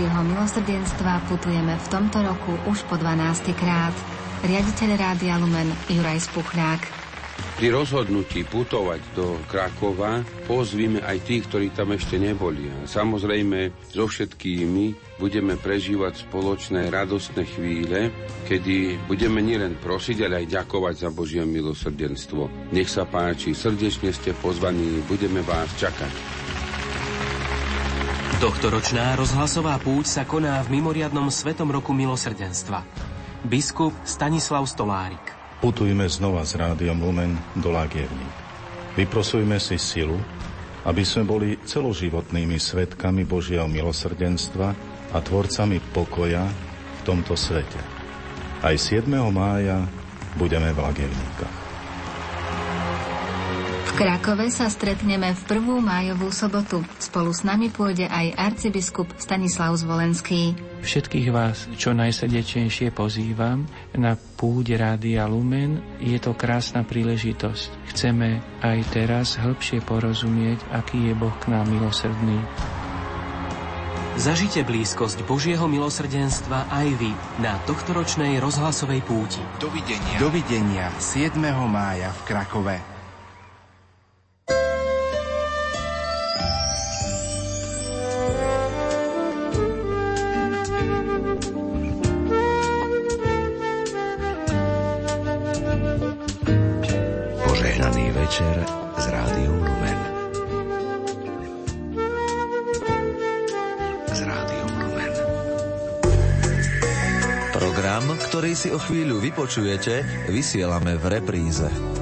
Božieho milosrdenstva putujeme v tomto roku už po 12. krát. Riaditeľ Rádia Lumen Juraj Spuchľák. Pri rozhodnutí putovať do Krakova pozvíme aj tých, ktorí tam ešte neboli. Samozrejme, so všetkými budeme prežívať spoločné radostné chvíle, kedy budeme nielen prosiť, ale aj ďakovať za Božie milosrdenstvo. Nech sa páči, srdečne ste pozvaní, budeme vás čakať. Tohtoročná rozhlasová púť sa koná v mimoriadnom Svetom roku milosrdenstva. Biskup Stanislav Stolárik. Putujme znova s rádiom Lumen do Lagierník. Vyprosujme si silu, aby sme boli celoživotnými svetkami Božieho milosrdenstva a tvorcami pokoja v tomto svete. Aj 7. mája budeme v Lagierníkach. Krakove sa stretneme v prvú májovú sobotu. Spolu s nami pôjde aj arcibiskup Stanislav Zvolenský. Všetkých vás čo najsrdečnejšie pozývam na púde Rádia Lumen. Je to krásna príležitosť. Chceme aj teraz hĺbšie porozumieť, aký je Boh k nám milosrdný. Zažite blízkosť Božieho milosrdenstva aj vy na tohtoročnej rozhlasovej púti. Dovidenia. Dovidenia 7. mája v Krakove. Si o chvíľu vypočujete, vysielame v repríze.